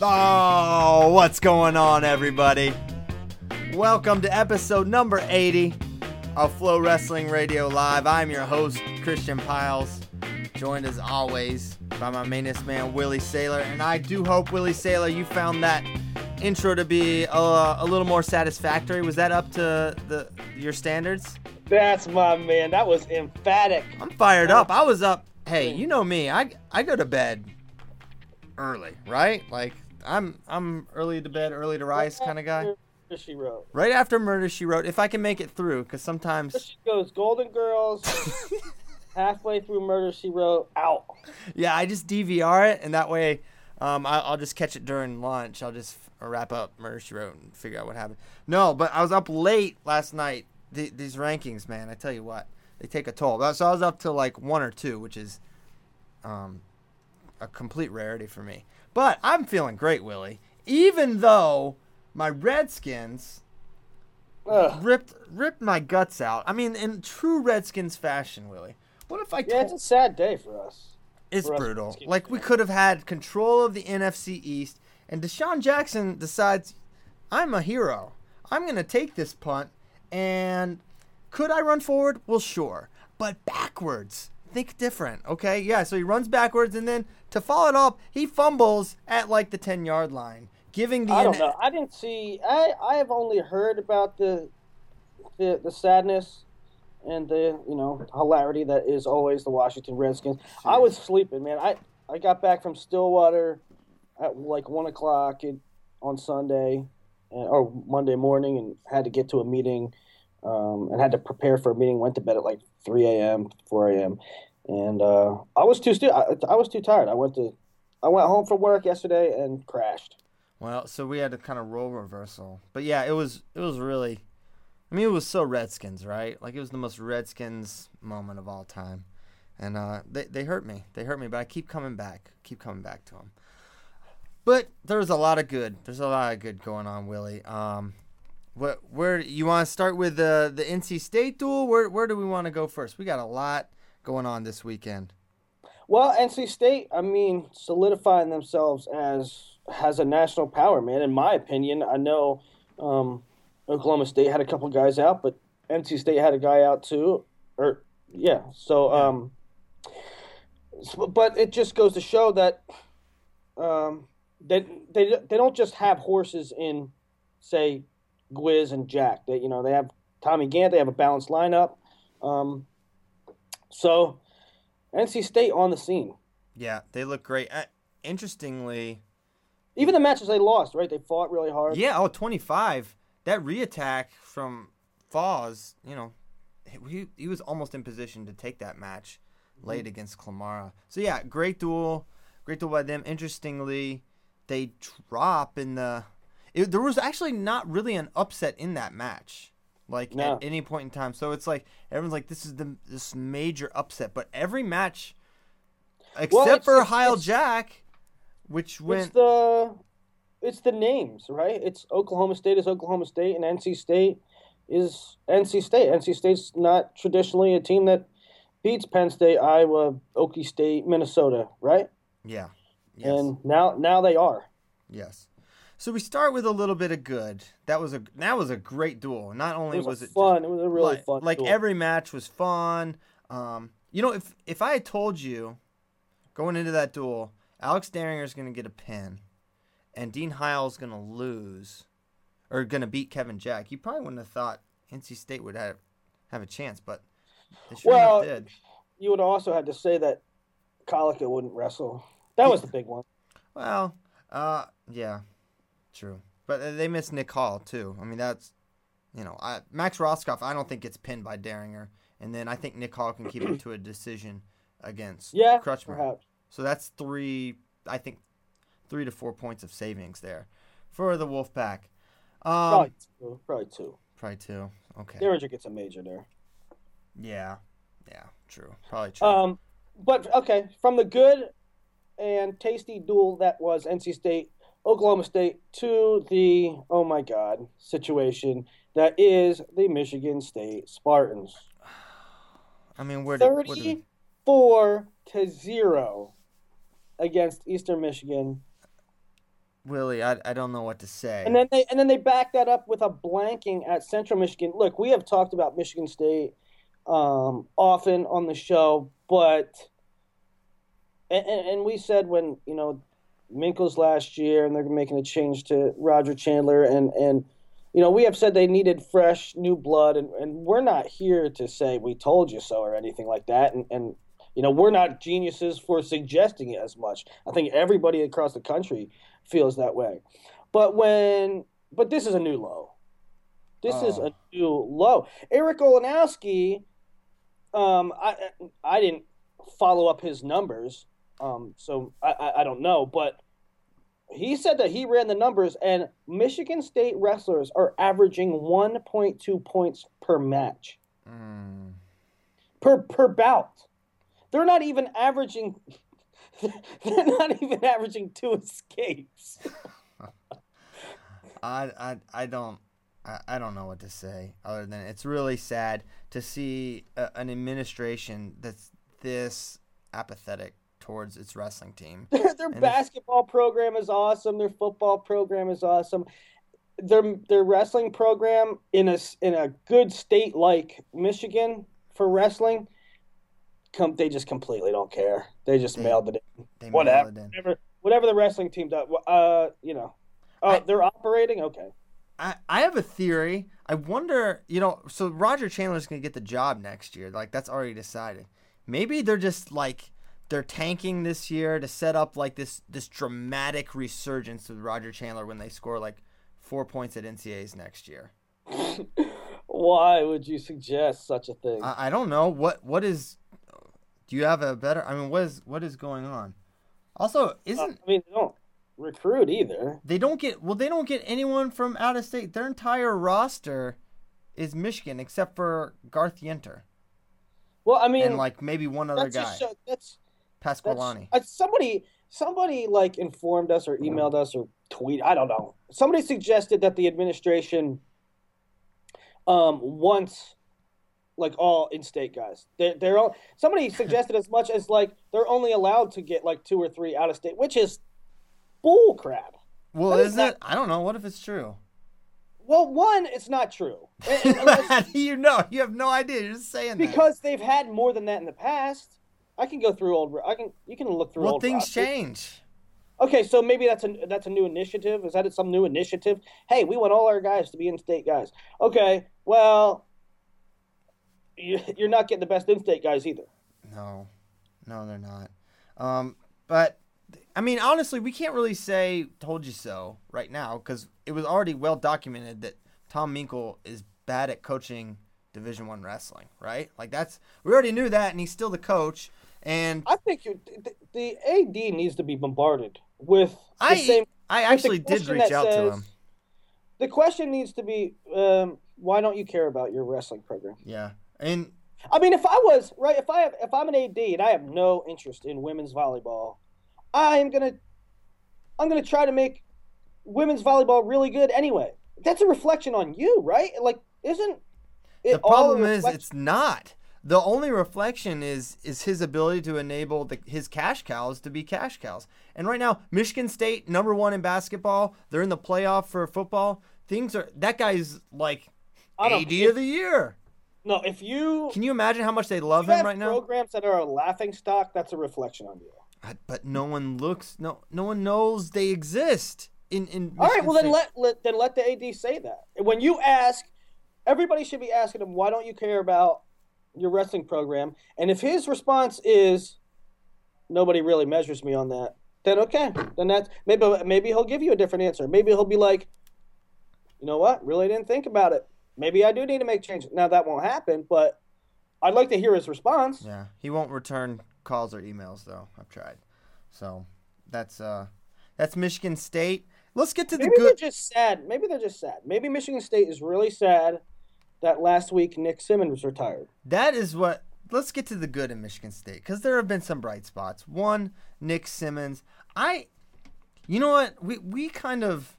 Oh, what's going on, everybody? Welcome to episode number 80 of Flo Wrestling Radio Live. I'm your host, Christian Pyles, joined as always by my mainest man, Willie Saylor. And I do hope, Willie Saylor, you found that intro to be a, a little more satisfactory. Was that up to the your standards? That's my man. That was emphatic. I'm fired up. I was up. Hey, you know me. I I go to bed early, right? Like I'm I'm early to bed, early to rise kind of guy. Murder, She wrote. Right after Murder She Wrote, if I can make it through, because sometimes She goes Golden Girls. halfway through Murder She Wrote, out. yeah, I just DVR it, and that way, um, I, I'll just catch it during lunch. I'll just f- wrap up Murder She Wrote and figure out what happened. No, but I was up late last night. Th- these rankings, man, I tell you what, they take a toll. So I was up to like one or two, which is, um, a complete rarity for me. But I'm feeling great, Willie. Even though my Redskins Ugh. ripped ripped my guts out. I mean, in true Redskins fashion, Willie. What if I Yeah, it's told a sad day for us. it's For brutal. Redskins Like we could have had control of the NFC East, and DeSean Jackson decides, I'm a hero. I'm gonna take this punt, and could I run forward? Well, sure, but backwards. Think different, okay? Yeah. So he runs backwards, and then to follow it up, he fumbles at like the ten yard line, giving the I don't know. I didn't see. I I have only heard about the the the sadness and the you know hilarity that is always the Washington Redskins. I was sleeping, man. I I got back from Stillwater at like one o'clock on Sunday or Monday morning, and had to get to a meeting. Um, and had to prepare for a meeting. Went to bed at like 3 a.m., 4 a.m., and uh, I was too stu- I, I was too tired. I went to I went home from work yesterday and crashed. Well, so we had a kind of role reversal. But yeah, it was it was really I mean, it was so Redskins, right? Like it was the most Redskins moment of all time. And uh, they they hurt me. They hurt me, but I keep coming back. Keep coming back to them. But there's a lot of good. There's a lot of good going on, Willie. Um what where you want to start with the the NC State duel? Where where do we want to go first? We got a lot going on this weekend. Well, NC State, I mean, solidifying themselves as has a national power, man. In my opinion, I know um, Oklahoma State had a couple guys out, but NC State had a guy out too. Or yeah, so um, but it just goes to show that um, they they they don't just have horses in, say, Gwiz and Jack. They you know they have Tommy Gantt. They have a balanced lineup. Um, so. NC State on the scene. Yeah, they look great. Uh, interestingly, Even the matches they lost, right? They fought really hard. Yeah, oh, 25. That reattack from Foz, you know, he, he was almost in position to take that match late against Clamara. So, yeah, great duel. Great duel by them. Interestingly, they drop in the. It, there was actually not really an upset in that match, like No. at any point in time. So it's like everyone's like, this is the this major upset. But every match, except it's- for it's- Heil it's- Jack, which It's went the it's the names, right? It's Oklahoma State is Oklahoma State, and NC State is NC State. NC State's not traditionally a team that beats Penn State, Iowa, Okie State, Minnesota, right? yeah, yes. And now now they are. Yes. So we start with a little bit of good. That was a that was a great duel. Not only It was, was, it fun. it was a really like, fun. like duel. every match was fun. Um, you know, if if I had told you going into that duel, Alex Dieringer is going to get a pin, and Dean Heil's going to lose, or going to beat Kevin Jack, you probably wouldn't have thought NC State would have have a chance, but they sure Well, did. you would also have to say that Kolika wouldn't wrestle. That was the big one. Well, uh, yeah, true. But uh, they missed Nick Hall too. I mean, that's you know, I, Max Rohskopf. I don't think gets pinned by Dieringer, and then I think Nick Hall can keep it to a decision against Yeah, Crutchmer. perhaps. So that's three. I think three to four points of savings there for the Wolfpack. Um, Probably two. Probably two. probably two. Okay. Dieringer gets a major there. Yeah. Yeah. True. Probably true. Um, but okay, from the good and tasty duel that was NC State, Oklahoma State to the oh my god situation that is the Michigan State Spartans. I mean, where did, Thirty-four to zero against Eastern Michigan, Willie? I, I don't know what to say. and then they and then they back that up with a blanking at Central Michigan. Look, we have talked about Michigan State um, often on the show, but and, and and we said when you know Minkel's last year, and they're making a change to Roger Chandler, and and you know we have said they needed fresh new blood, and, and we're not here to say we told you so or anything like that, and and you know we're not geniuses for suggesting it as much. I think everybody across the country feels that way, but when but this is a new low. This is Oh. a new low. Eric Olanowski, um, I I didn't follow up his numbers, um, so I, I I don't know, but he said that he ran the numbers, and Michigan State wrestlers are averaging 1.2 points per match Mm. per per bout. They're not even averaging. They're not even averaging two escapes. I, I, I don't I, I don't know what to say other than it's really sad to see a, an administration that's this apathetic towards its wrestling team. Their, their basketball program is awesome. Their football program is awesome. Their their wrestling program in a in a good state like Michigan for wrestling, come they just completely don't care. They just They- mailed it in. They Whatever, mailed it in. whatever, whatever the wrestling team does. Uh, you know, oh, I- they're operating. Okay, I, I have a theory. I wonder, you know, so Roger Chandler's going to get the job next year. Like, that's already decided. Maybe they're just like, they're tanking this year to set up like this this dramatic resurgence with Roger Chandler when they score like four points at NCAAs next year. why would you suggest such a thing? I, I don't know what what is. Do you have a better? I mean, what is what is going on? Also, Uh, isn't I mean, they don't recruit either. they don't get well? They don't get anyone from out of state. Their entire roster is Michigan, except for Garth Yenter Well, I mean, and like maybe one other that's guy, just show- that's Pasqualani. uh, somebody somebody like informed us or emailed us or tweet i don't know somebody suggested that the administration um wants like all in-state guys they're, they're all somebody suggested as much as like they're only allowed to get like two or three out of state which is bull crap Well, that is isn't it? I don't know. What if it's true? well one it's not true unless- you know? You have no idea. You're just saying that. because they've had more than that in the past i can go through old i can you can look through well, old things rosters. change. Okay, so maybe that's a that's a new initiative. Is that some new initiative? Hey, we want all our guys to be in-state guys. Okay, well, you- you're not getting the best in-state guys either. No, no, they're not. Um, but I mean, honestly, we can't really say "told you so" right now because it was already well documented that Tom Minkel is bad at coaching Division One wrestling. Right? Like that's we already knew that, and he's still the coach. And I think you, the, the AD needs to be bombarded with the I same. I actually did reach out to him. The question needs to be, um, why don't you care about your wrestling program? Yeah, and I mean, if I was right, if I have, if I'm an AD and I have no interest in women's volleyball, I'm gonna, I'm gonna try to make women's volleyball really good anyway. That's a reflection on you, right? Like, isn't it the problem is reflection- it's not. The only reflection is is his ability to enable the, his cash cows to be cash cows. And right now, Michigan State number one in basketball. They're in the playoff for football. Things are that guy's like AD of the year. No, if you, Can you imagine how much they love him right now? programs that are a laughing stock, that's a reflection on you. But no one looks. No, no one knows they exist. In in. All right, Michigan well then let, let then let the AD say that. When you ask, everybody should be asking him, why don't you care about your wrestling program? And if his response is, nobody really measures me on that, then okay, then that's maybe maybe he'll give you a different answer. Maybe he'll be like, you know what, really didn't think about it. Maybe I do need to make changes. Now that won't happen, but I'd like to hear his response. Yeah, he won't return calls or emails though. I've tried. So that's uh that's Michigan State. Let's get to the Maybe they're good. just sad. Maybe they're just sad. Maybe Michigan State is really sad that last week Nick Simmons retired. That is what. Let's get to the good in Michigan State because there have been some bright spots. One, Nick Simmons. I, you know what? We we kind of,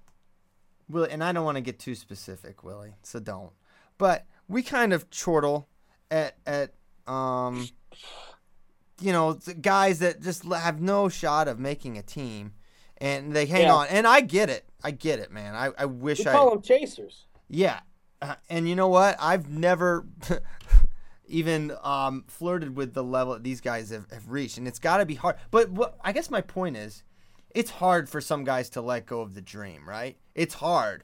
Willie, and I don't want to get too specific, Willie, so don't. But we kind of chortle at at um, you know, guys that just have no shot of making a team, and they hang Yeah. on. And I get it. I get it, man. I I wish We I. call them chasers. Yeah, uh, and you know what? I've never even um, flirted with the level that these guys have, have reached, and it's got to be hard. But what I guess my point is, it's hard for some guys to let go of the dream, right? It's hard.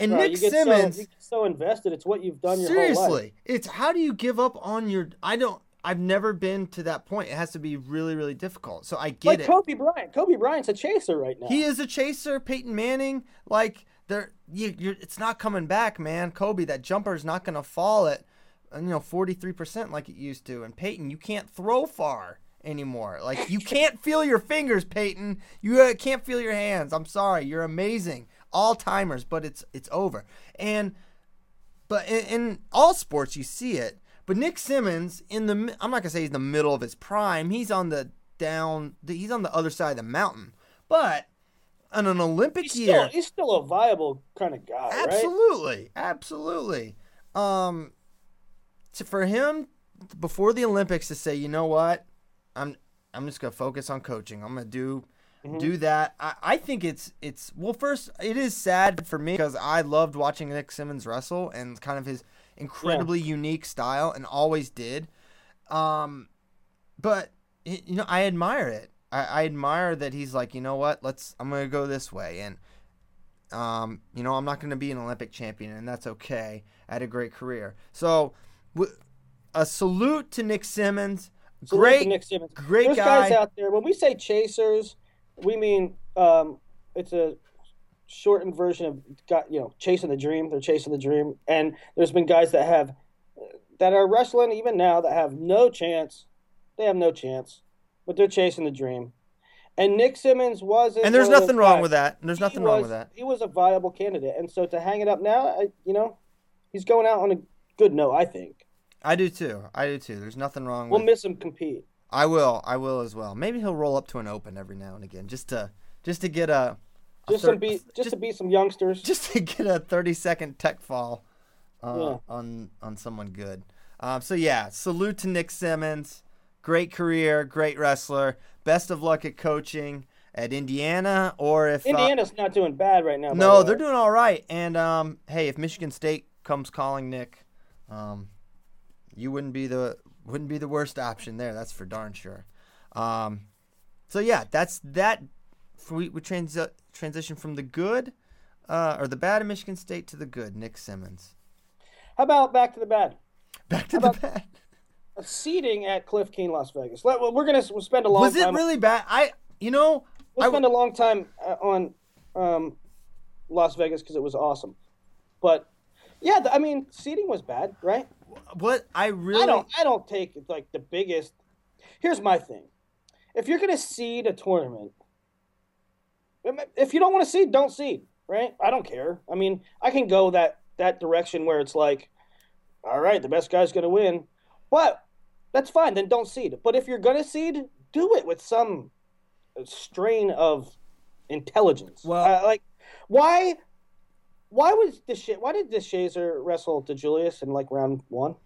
And Right, Nick Simmons, so, so invested. It's what you've done your whole life. seriously, it's how do you give up on your? I don't. I've never been to that point. It has to be really, really difficult. So I get Like it. Kobe Bryant. Kobe Bryant's a chaser right now. He is a chaser. Peyton Manning, like they're you, you're, it's not coming back, man. Kobe, that jumper is not going to fall at you know forty three percent like it used to. And Peyton, you can't throw far anymore. Like you can't feel your fingers, Peyton. You uh, can't feel your hands. I'm sorry. You're amazing, all timers, but it's it's over. And but in, in all sports, you see it. But Nick Simmons, in the I'm not gonna say he's in the middle of his prime. He's on the down. He's on the other side of the mountain. But on an Olympic he's year, still, he's still a viable kind of guy, right? absolutely, absolutely. Um, so for him before the Olympics to say, you know what, I'm I'm just gonna focus on coaching. I'm gonna do do that. I, I think it's it's well. First, it is sad for me because I loved watching Nick Simmons wrestle and kind of his incredibly unique style, and always did. Um, but you know, I admire it. I, I admire that he's like, you know what, let's. I'm gonna go this way, and um, you know, I'm not gonna be an Olympic champion, and that's okay. I had a great career, so. W- a salute to Nick Simmons. Salute great, Nick Simmons. great There's guy. guys out there. When we say chasers, we mean um, it's a shortened version of got you know chasing the dream. They're chasing the dream, and there's been guys that have that are wrestling even now that have no chance. They have no chance, but they're chasing the dream. And Nick Simmons wasn't. and there's nothing wrong guys. with that. There's He nothing wrong with that. He was a viable candidate, and so to hang it up now, I, you know, he's going out on a good note. I think I do too. I do too. There's nothing wrong we'll with. miss him compete. I will. I will as well. Maybe he'll roll up to an open every now and again, just to just to get a, a Just thir- some beat, just, just, to beat some youngsters. just to get a 30 second tech fall uh, Yeah. on on someone good. Um, so yeah, salute to Nick Simmons. Great career, great wrestler. Best of luck at coaching at Indiana, or if uh, Indiana's not doing bad right now. No, the they're doing all right. And um, hey, if Michigan State comes calling Nick, um, you wouldn't be the wouldn't be the worst option there. That's for darn sure. Um, so yeah, that's that. We we trans- transition from the good uh, or the bad of Michigan State to the good. Nick Simmons. How about back to the bad? Back to How the bad. Seating at Cliff Keen, Las Vegas. Let, we're gonna we'll spend a long Was it time. really bad? I you know we'll I- spend a long time uh, on um, Las Vegas because it was awesome. But yeah, the, I mean, seating was bad, right? what I really I don't. I don't take like the biggest. Here's my thing: if you're gonna seed a tournament, if you don't want to seed, don't seed. Right? I don't care. I mean, I can go that that direction where it's like, all right, the best guy's gonna win, but that's fine. Then don't seed. But if you're gonna seed, do it with some strain of intelligence. Well- Uh, like why? Why was this shit? Why did this Shazer wrestle to Julius in like round one?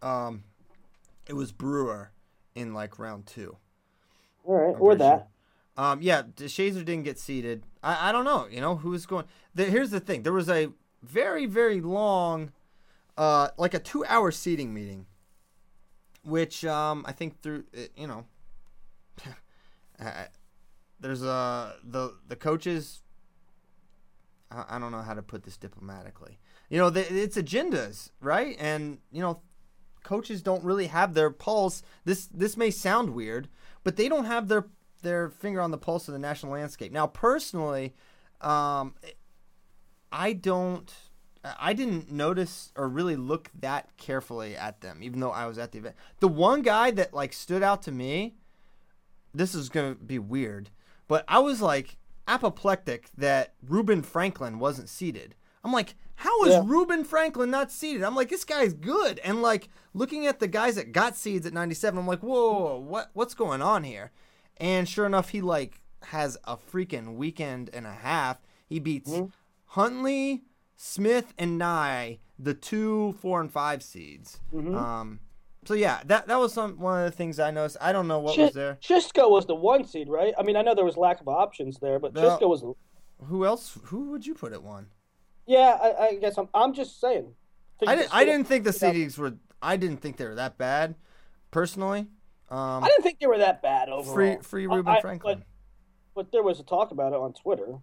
um It was Brewer in like round two. All right, or that. sure. Um, yeah, Shazer didn't get seated. I, I don't know. You know who's going. The, here's the thing. There was a very very long, uh, like a two hour seating meeting, which um I think through uh, you know. there's uh the the coaches. I, don't know how to put this diplomatically. You know, it's agendas, right? And you know, coaches don't really have their pulse. This this may sound weird, but they don't have their their finger on the pulse of the national landscape. Now, personally, um, I don't. I didn't notice or really look that carefully at them, even though I was at the event. The one guy that like stood out to me, this is gonna be weird, but I was like apoplectic that Reuben Franklin wasn't seated. I'm like, how is Yeah. Reuben Franklin not seated? I'm like, this guy's good. And like looking at the guys that got seeds at 97, I'm like, whoa, whoa, whoa, what what's going on here? And sure enough, he like has a freaking weekend and a half. He beats mm-hmm. Huntley, Smith, and Nye, the two, four, and five seeds. Um, so yeah, that that was some one of the things I noticed. I don't know what was there. Chisco was the one seed, right? I mean, I know there was lack of options there, but No. Chisco was. Who else? Who would you put at one? Yeah, I, I guess I'm. I'm just saying. I didn't. I didn't think the. CDs were. I didn't think they were that bad, personally. Um, I didn't think they were that bad overall. free free Reuben I- Franklin. But, but there was a talk about it on Twitter. There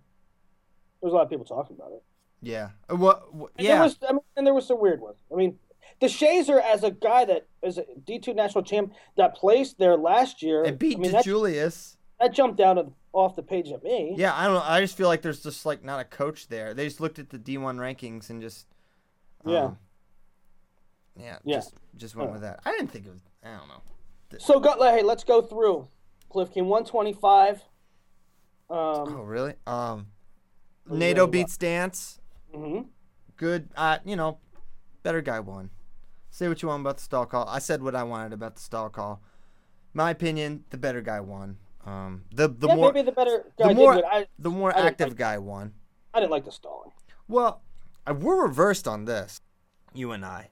was a lot of people talking about it. Yeah. Uh, What? what And yeah. There was, I mean, and there was some weird ones. I mean, the Shazer as a guy that is a D two national champ that placed there last year. it beat I mean, that, DiJulius. that jumped out of, off the page at me. Yeah, I don't know. I just feel like there's just like not a coach there. They just looked at the D1 rankings and just. Yeah. um, yeah. Yeah. Just just went Yeah. with that. I didn't think it was. I don't know. So, go, hey, let's go through. Cliff Keen one twenty five. Um, Oh really? Um. What do you NATO beats Dance. Mhm. Good. Uh, you know, better guy won. Say what you want about the stall call. I said what I wanted about the stall call. My opinion, the better guy won. Um, the the yeah, more maybe the better guy the more. I, the more active like- guy won. I didn't like the stalling. Well, I, we're reversed on this, you and I.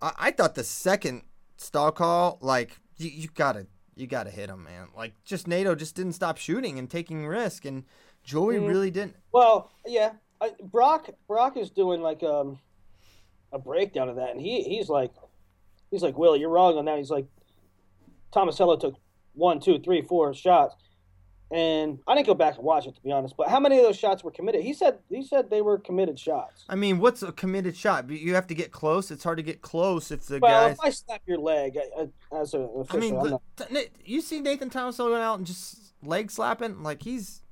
I, I thought the second stall call, like you, you gotta you gotta hit him, man. Like just NATO just didn't stop shooting and taking risk, and Joey Mm. really didn't. Well, yeah, I, Brock Brock is doing like um a breakdown of that, and he he's like he's like Will, you're wrong on that. He's like Tomasello took one, two, three, four shots, and I didn't go back and watch it to be honest. But how many of those shots were committed? He said he said they were committed shots. I mean, what's a committed shot? You have to get close. It's hard to get close if the Well, guys. if I slap your leg I, I, as an official, I mean, the- not- you see Nathan Thomas going out and just leg slapping like he's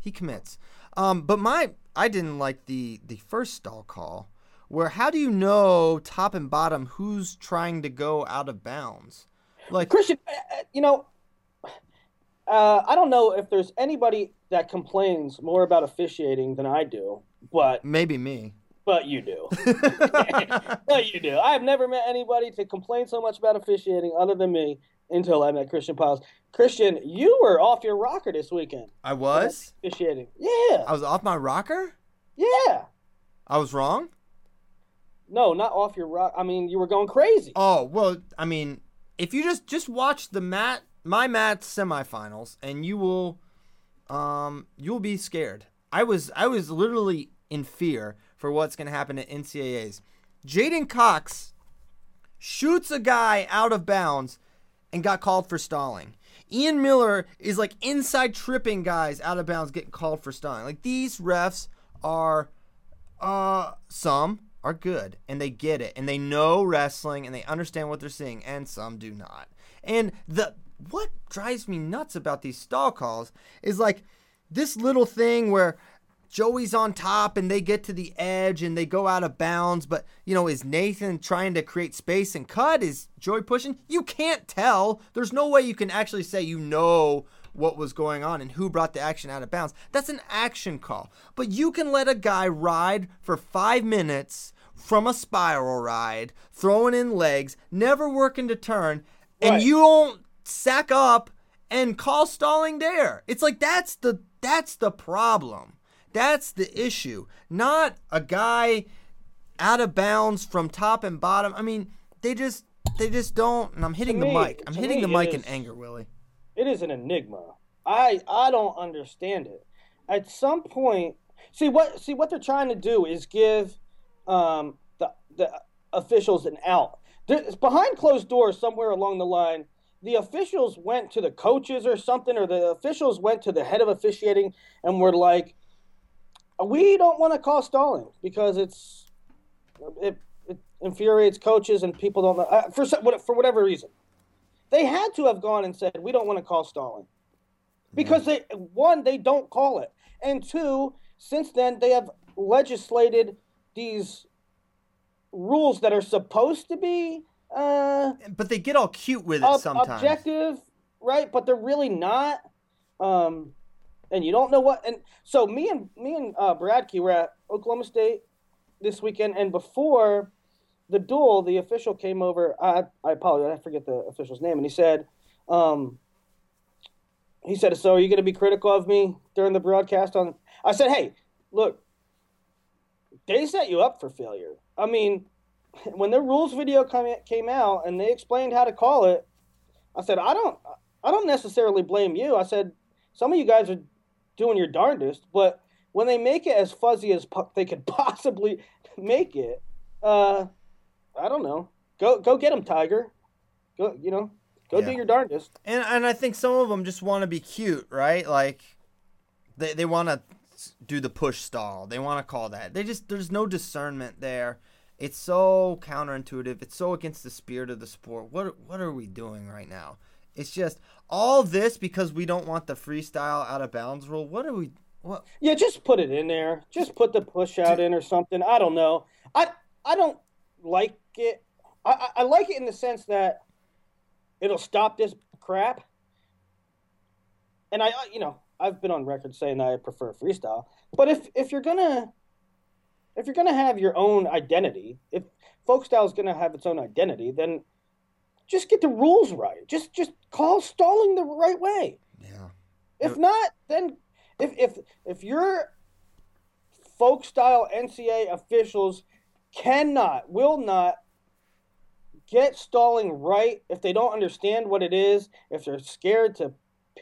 he commits. Um, but my I didn't like the the first stall call where how do you know top and bottom who's trying to go out of bounds? Like Christian, uh, uh, you know, uh, I don't know if there's anybody that complains more about officiating than I do, but maybe me. but you do. but you do. I've never met anybody to complain so much about officiating other than me until I met Christian Pyles. Christian, you were off your rocker this weekend. I was. Officiating. Yeah. I was off my rocker. Yeah. I was wrong. No, not off your rock. I mean, you were going crazy. Oh well, I mean, if you just just watch the mat my mat semifinals, and you will, um, you'll be scared. I was I was literally in fear for what's gonna happen at NCAA's. J'den Cox shoots a guy out of bounds and got called for stalling. Ian Miller is like inside tripping guys out of bounds, getting called for stalling. Like these refs are uh some are good and they get it and they know wrestling and they understand what they're seeing and some do not and the what drives me nuts about these stall calls is like this little thing where Joey's on top and they get to the edge and they go out of bounds, but you know, is Nathan trying to create space and cut? Is Joey pushing? You can't tell. There's no way you can actually say you know what was going on and who brought the action out of bounds. That's an action call. But you can let a guy ride for five minutes from a spiral ride, throwing in legs, never working to turn, and Right. you don't sack up and call stalling there. It's like that's the that's the problem. That's the issue. Not a guy out of bounds from top and bottom. I mean, they just they just don't. And I'm hitting the mic. I'm hitting me, the mic in anger, Willie. it is an enigma. I I don't understand it. At some point, see what see what they're trying to do is give um, the the officials an out. There's, behind closed doors, somewhere along the line, the officials went to the coaches or something, or the officials went to the head of officiating and were like, "We don't want to call stalling because it's it, it infuriates coaches and people don't know uh, for for whatever reason." They had to have gone and said, "We don't want to call stalling," because they one they don't call it, and two, since then they have legislated these rules that are supposed to be uh, But they get all cute with it ob- sometimes. objective, right? But they're really not. Um, and you don't know what. And so me and me and uh, Bradkey were at Oklahoma State this weekend, and before the duel, the official came over. I I apologize, I forget the official's name, and he said, um, he said, "So are you going to be critical of me during the broadcast?" On I said, "Hey, look, they set you up for failure. I mean, when the rules video come, came out and they explained how to call it, I said, I don't, I don't necessarily blame you. I said, some of you guys are doing your darndest, but when they make it as fuzzy as po- they could possibly make it, uh, I don't know. Go, go get them, Tiger. Go, you know, go Yeah. do your darndest. And and I think some of them just want to be cute, right? Like they they want to do the push stall. They want to call that. They just there's no discernment there. It's so counterintuitive. It's so against the spirit of the sport. What what are we doing right now? It's just all this because we don't want the freestyle out of bounds rule. What are we what Yeah, just put it in there. Just put the push out in or something. I don't know. I I don't like it. I, I, like it in the sense that it'll stop this crap. And I- you know, I've been on record saying I prefer freestyle. But if if you're gonna if you're gonna have your own identity, if folk style is gonna have its own identity, then just get the rules right. Just just call stalling the right way. yeah. If not, then if if if your folk style NCA officials cannot, will not get stalling right, if they don't understand what it is, if they're scared to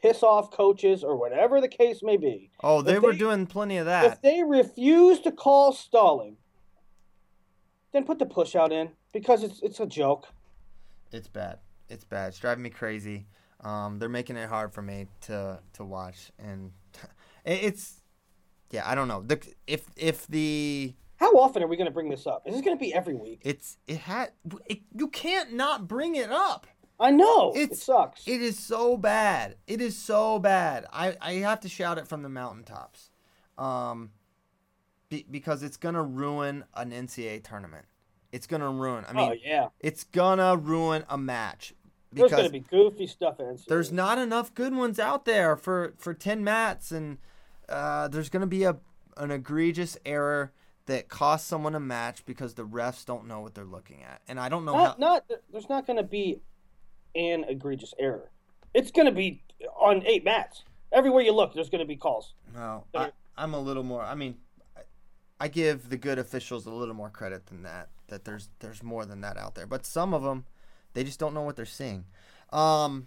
piss off coaches or whatever the case may be, Oh, they If were they- doing plenty of that. if they refuse to call stalling, then put the push out in because it's it's a joke. It's bad. It's bad. It's driving me crazy. Um, they're making it hard for me to to watch, and it's yeah. I don't know. The, if if the How often are we going to bring this up? Is this going to be every week? it's it had it, you can't not bring it up. I know it sucks. It is so bad. It is so bad. I I have to shout it from the mountaintops, um, be, because it's gonna ruin an NCAA tournament. It's gonna ruin. I mean, oh yeah. it's gonna ruin a match There's because going to be goofy stuff in NCAA. there's not enough good ones out there for for 10 mats and uh, there's going to be a an egregious error that costs someone a match because the refs don't know what they're looking at and i don't know not, how not there's not going to be an egregious error. It's going to be on eight mats. Everywhere you look, there's going to be calls. no I, i'm a little more i mean I- give the good officials a little more credit than that that there's there's more than that out there but some of them they just don't know what they're seeing um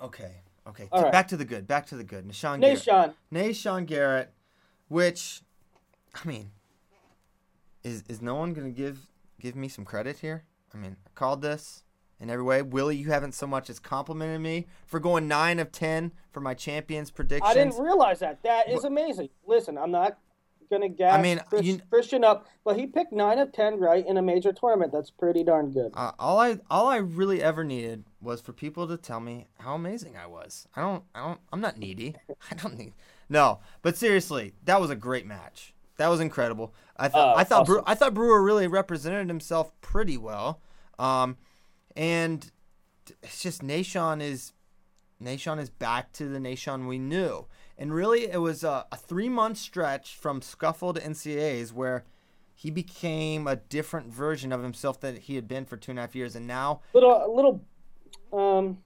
okay okay right. back to the good back to the good Garrett. Nahshon, Nahshon Garrett, which, I mean, is is no one gonna give give me some credit here? I mean, I called this in every way. Willie, you haven't so much as complimented me for going nine of ten for my champions predictions. I didn't realize that. That is amazing. Listen, I'm not to gas I mean, Chris- you- Christian up, but he picked nine of ten right in a major tournament. That's pretty darn good. uh, all I all I really ever needed was for people to tell me how amazing I was. I don't I don't I'm not needy. I don't need no. But seriously, that was a great match. That was incredible. I thought Uh, I thought awesome. I thought Brewer really represented himself pretty well. Um, and it's just Nahshon is Nahshon is back to the Nahshon we knew. And really, it was a, a three month stretch from Scuffle to NCAAs where he became a different version of himself that he had been for two and a half years. And now, Little, a little, um,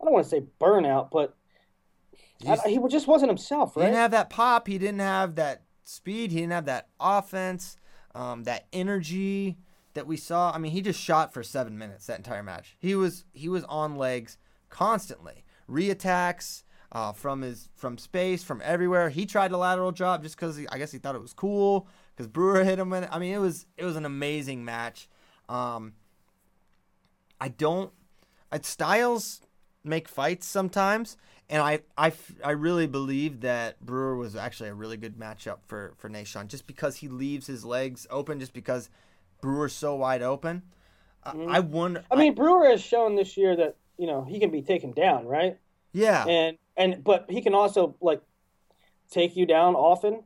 I don't want to say burnout, but I, he just wasn't himself, he right? didn't have that pop. He didn't have that speed. He didn't have that offense, um, that energy. that we saw, I mean, he just shot for seven minutes that entire match. He was he was on legs constantly, reattacks uh, from his from space, from everywhere. He tried a lateral drop just because I guess he thought it was cool because Brewer hit him. In, I mean, it was it was an amazing match. Um, I don't. Styles make fights sometimes, and I, I, I really believe that Brewer was actually a really good matchup for for Nahshon just because he leaves his legs open, just because Brewer's so wide open. Mm-hmm. I wonder. I mean, Brewer has shown this year that you know he can be taken down, right? Yeah. And and but he can also like take you down often.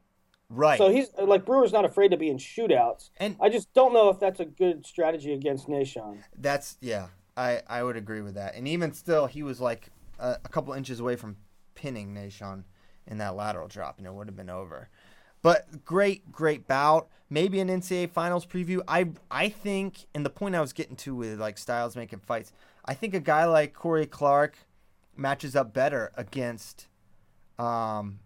Right. So he's like Brewer's not afraid to be in shootouts. And I just don't know if that's a good strategy against Nahshon. That's yeah. I, I would agree with that. And even still, he was like a, a couple inches away from pinning Nahshon in that lateral drop, and it would have been over. But great, great bout. Maybe an NCAA finals preview. I I think, and the point I was getting to with like Styles making fights, I think a guy like Corey Clark matches up better against um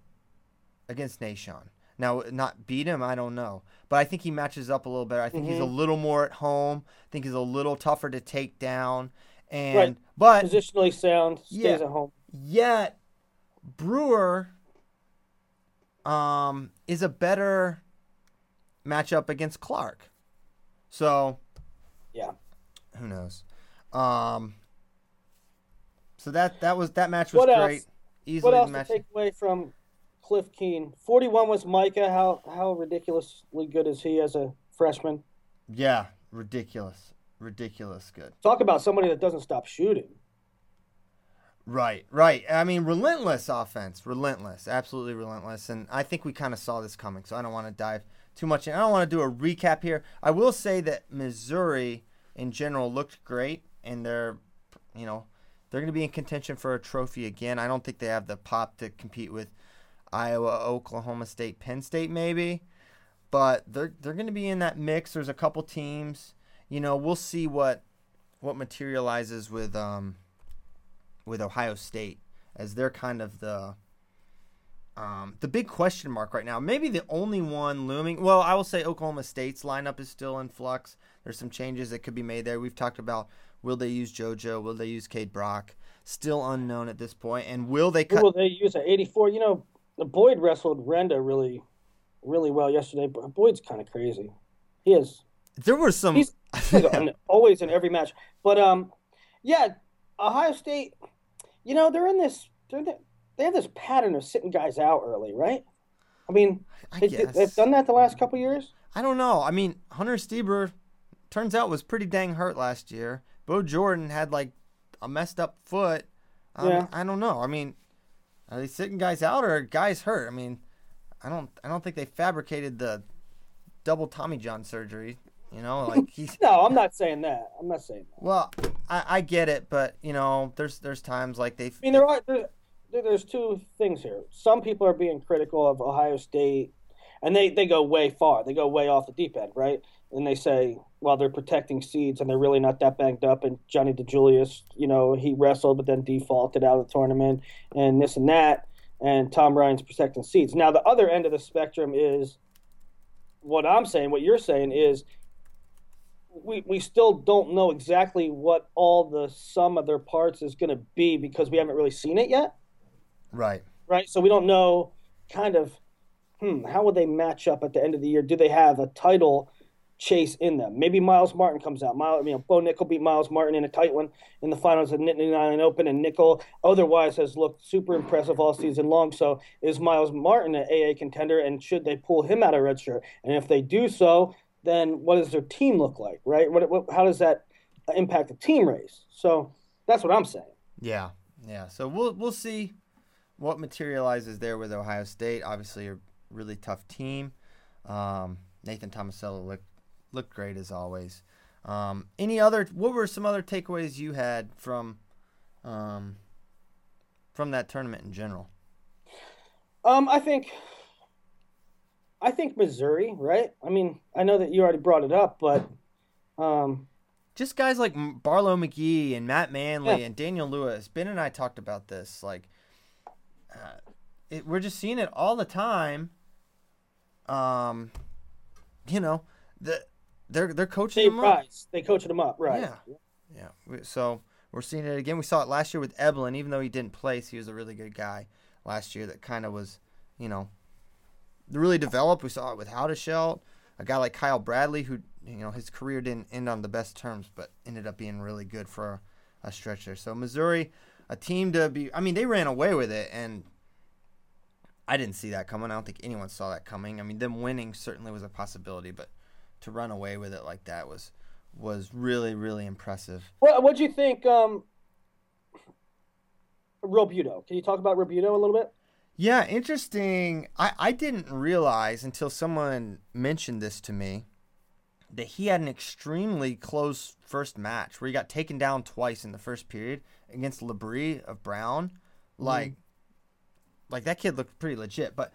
against Nahshon. Now, not beat him, I don't know. But I think he matches up a little better. I think mm-hmm. he's a mm-hmm. little more at home. I think he's a little tougher to take down. And right. but positionally sound, stays yeah, at home. Yet Brewer um is a better matchup against Clark. So yeah. Who knows? Um so that that was that match was what great. Else? Easily what else match. to take away from Cliff Keen. 41 was Micah. How how ridiculously good is he as a freshman? Yeah, ridiculous. Ridiculous good. Talk about somebody that doesn't stop shooting. Right, right. I mean, relentless offense, relentless, absolutely relentless. And I think we kind of saw this coming, so I don't want to dive too much in. I don't want to do a recap here. I will say that Missouri in general looked great, and they're, you know, they're going to be in contention for a trophy again. I don't think they have the pop to compete with Iowa, Oklahoma State, Penn State, maybe. But they're they're going to be in that mix. There's a couple teams. You know, we'll see what what materializes with um with Ohio State as they're kind of the um, the big question mark right now. Maybe the only one looming. Well, I will say Oklahoma State's lineup is still in flux. There's some changes that could be made there. We've talked about will they use JoJo? Will they use Kaid Brock? Still unknown at this point. And will they cut? Will they use an 84? You know, Boyd wrestled Renda really, really well yesterday. But Boyd's kind of crazy. He is. There were some. He's always in every match, but um, yeah, Ohio State. You know they're in this. They're the, they have this pattern of sitting guys out early, right? I mean, I they, have done that the last couple years. I don't know. I mean, Hunter Stieber turns out was pretty dang hurt last year. Bo Jordan had like a messed up foot. Um, yeah. I don't know. I mean, are they sitting guys out or guys hurt? I mean, I don't I don't think they fabricated the double Tommy John surgery. You know, like he's. no, I'm not saying that. I'm not saying that. Well, I, I get it, but you know, there's there's times like they. I mean, there are there's, there's two things here. Some people are being critical of Ohio State, and they they go way far. They go way off the deep end, right? And they say, well, they're protecting seeds, and they're really not that banged up. And Johnni DiJulius, you know, he wrestled, but then defaulted out of the tournament, and this and that. And Tom Ryan's protecting seeds. Now, the other end of the spectrum is what I'm saying. What you're saying is we, we still don't know exactly what all the sum of their parts is going to be because we haven't really seen it yet. Right. Right. So we don't know kind of, hmm, how would they match up at the end of the year? Do they have a title chase in them. Maybe Myles Martin comes out. Miles, you know, Bo Nickal beat Myles Martin in a tight one in the finals of Nittany Lion Open, and Nickal otherwise has looked super impressive all season long. So is Myles Martin an AA contender, and should they pull him out of redshirt? And if they do so, then what does their team look like, right? What, what, how does that impact the team race? So that's what I'm saying. Yeah, yeah. So we'll we'll see what materializes there with Ohio State. Obviously, a really tough team. Um, Nathan Tomasello looked looked great as always. Um, any other? What were some other takeaways you had from um, from that tournament in general? Um, I think I think Missouri, right? I mean, I know that you already brought it up, but um, just guys like Barlow McGhee and Matt Manley yeah. and Daniel Lewis. Ben and I talked about this. Like, uh, it, we're just seeing it all the time. Um, you know, the they're they're coaching them him up. They coached him up, right? Yeah. Yeah. We- So we're seeing it again. We saw it last year with Evelyn. Even though he didn't place, he was a really good guy last year. That kind of was, you know, really developed. We saw it with Houdashelt, a guy like Kyle Bradley, who you know his career didn't end on the best terms, but ended up being really good for a, a stretch there. So Missouri, a team to be. I mean, they ran away with it, and I didn't see that coming. I don't think anyone saw that coming. I mean, them winning certainly was a possibility, but to run away with it like that was was really really impressive. What What do you think? Um, Robuto. Can you talk about Robuto a little bit? Yeah, interesting. I, I didn't realize until someone mentioned this to me that he had an extremely close first match where he got taken down twice in the first period against Labrie of Brown. Like, like that kid looked pretty legit, but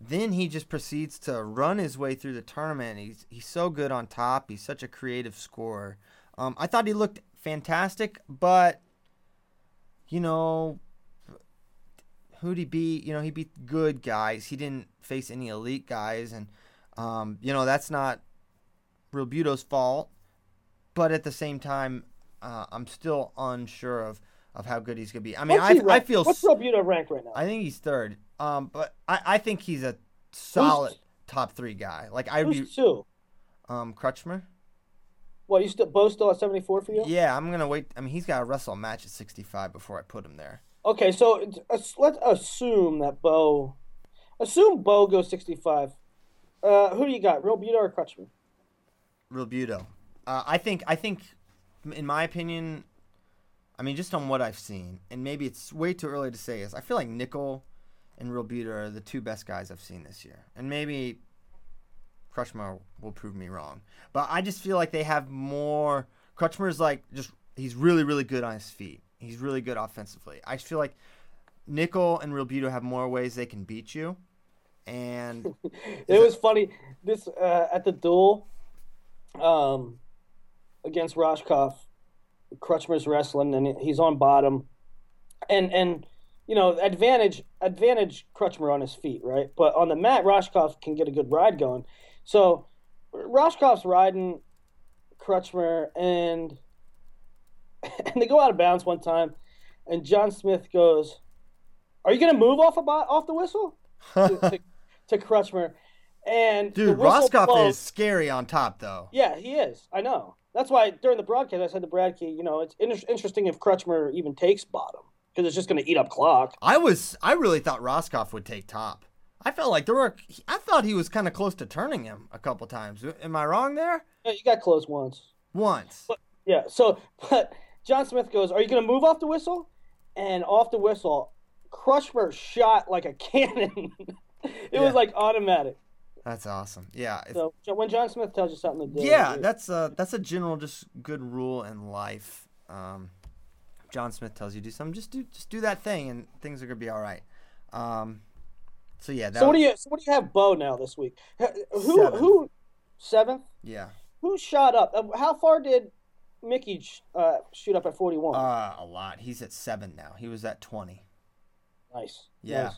then he just proceeds to run his way through the tournament. He's he's so good on top. He's such a creative scorer. Um, I thought he looked fantastic, but you know, who'd he beat? You know, he beat good guys. He didn't face any elite guys, and um, you know that's not Robuto's fault. But at the same time, uh, I'm still unsure of, of how good he's gonna be. I mean, I, I feel What's Robuto ranked right now? I think he's third. Um, but I, I think he's a solid top three guy. Like I'd be Who's two? um Crutchmer. What you still Bo still at seventy four for you? Yeah, I'm gonna wait. I mean, he's got to wrestle a match at 65 before I put him there. Okay, so it's- let's assume that Bo, assume Bo goes sixty five. Uh, who do you got, Robuto or Crutchmer? Robuto. Uh, I think I think, in my opinion, I mean just on what I've seen, and maybe it's way too early to say this. I feel like Nickal and Real Robuto are the two best guys I've seen this year, and maybe Crutchmer will prove me wrong. But I just feel like they have more. Crutchmer's like just he's really really good on his feet. He's really good offensively. I feel like Nickal and Real Robuto have more ways they can beat you, and It was funny. This uh, at the duel, um, against Rohskopf, Crutchmer's wrestling and he's on bottom, and and you know advantage advantage Crutchmer on his feet, right? But on the mat, Rohskopf can get a good ride going. So Rohskopf's riding Crutchmer and and they go out of bounds one time, and John Smith goes, "Are you gonna move off a bo- off the whistle?" to, to, to Crutchmer, and dude, blows. is scary on top though. Yeah, he is. I know. That's why during the broadcast I said to Bradkey, you know, it's inter- interesting if Crutchmer even takes bottom because it's just going to eat up clock. I was I really thought Rohskopf would take top. I felt like there were I thought he was kind of close to turning him a couple times. Am I wrong there? Yeah, you got close once. Once. Yeah. So, but John Smith goes, "Are you going to move off the whistle?" And off the whistle, Crutchmer shot like a cannon. it Yeah. was like automatic. That's awesome. Yeah. if- So when John Smith tells you something to do, yeah, it- that's a that's a general just good rule in life. Um, John Smith tells you to do something, just do just do that thing, and things are gonna be all right. Um, so yeah, that So what do you so what do you have Bo now this week? Who Seven. who seventh? Yeah, Who shot up? Uh, How far did Mickey uh, shoot up at forty one? uh, a lot. He's at seven now. He was at twenty. Nice. Yeah. Nice.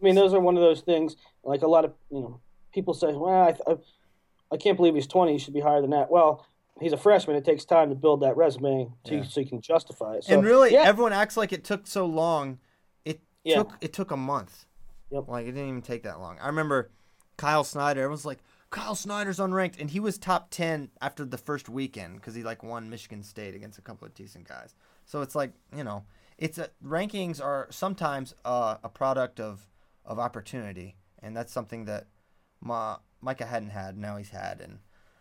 I mean, those are one of those things. Like a lot of you know, people say, "Well, I, th- I can't believe he's twenty. He should be higher than that." Well, he's a freshman. It takes time to build that resume to, Yeah. so you can justify it. So, and really, yeah, everyone acts like it took so long. It Yeah. took it took a month. Yep. Like it didn't even take that long. I remember Kyle Snyder. Everyone's like, Kyle Snyder's unranked, and he was top ten after the first weekend because he like won Michigan State against a couple of decent guys. So it's like you know, it's a, rankings are sometimes uh, a product of of opportunity, and that's something that Ma, Micah hadn't had. Now he's had, and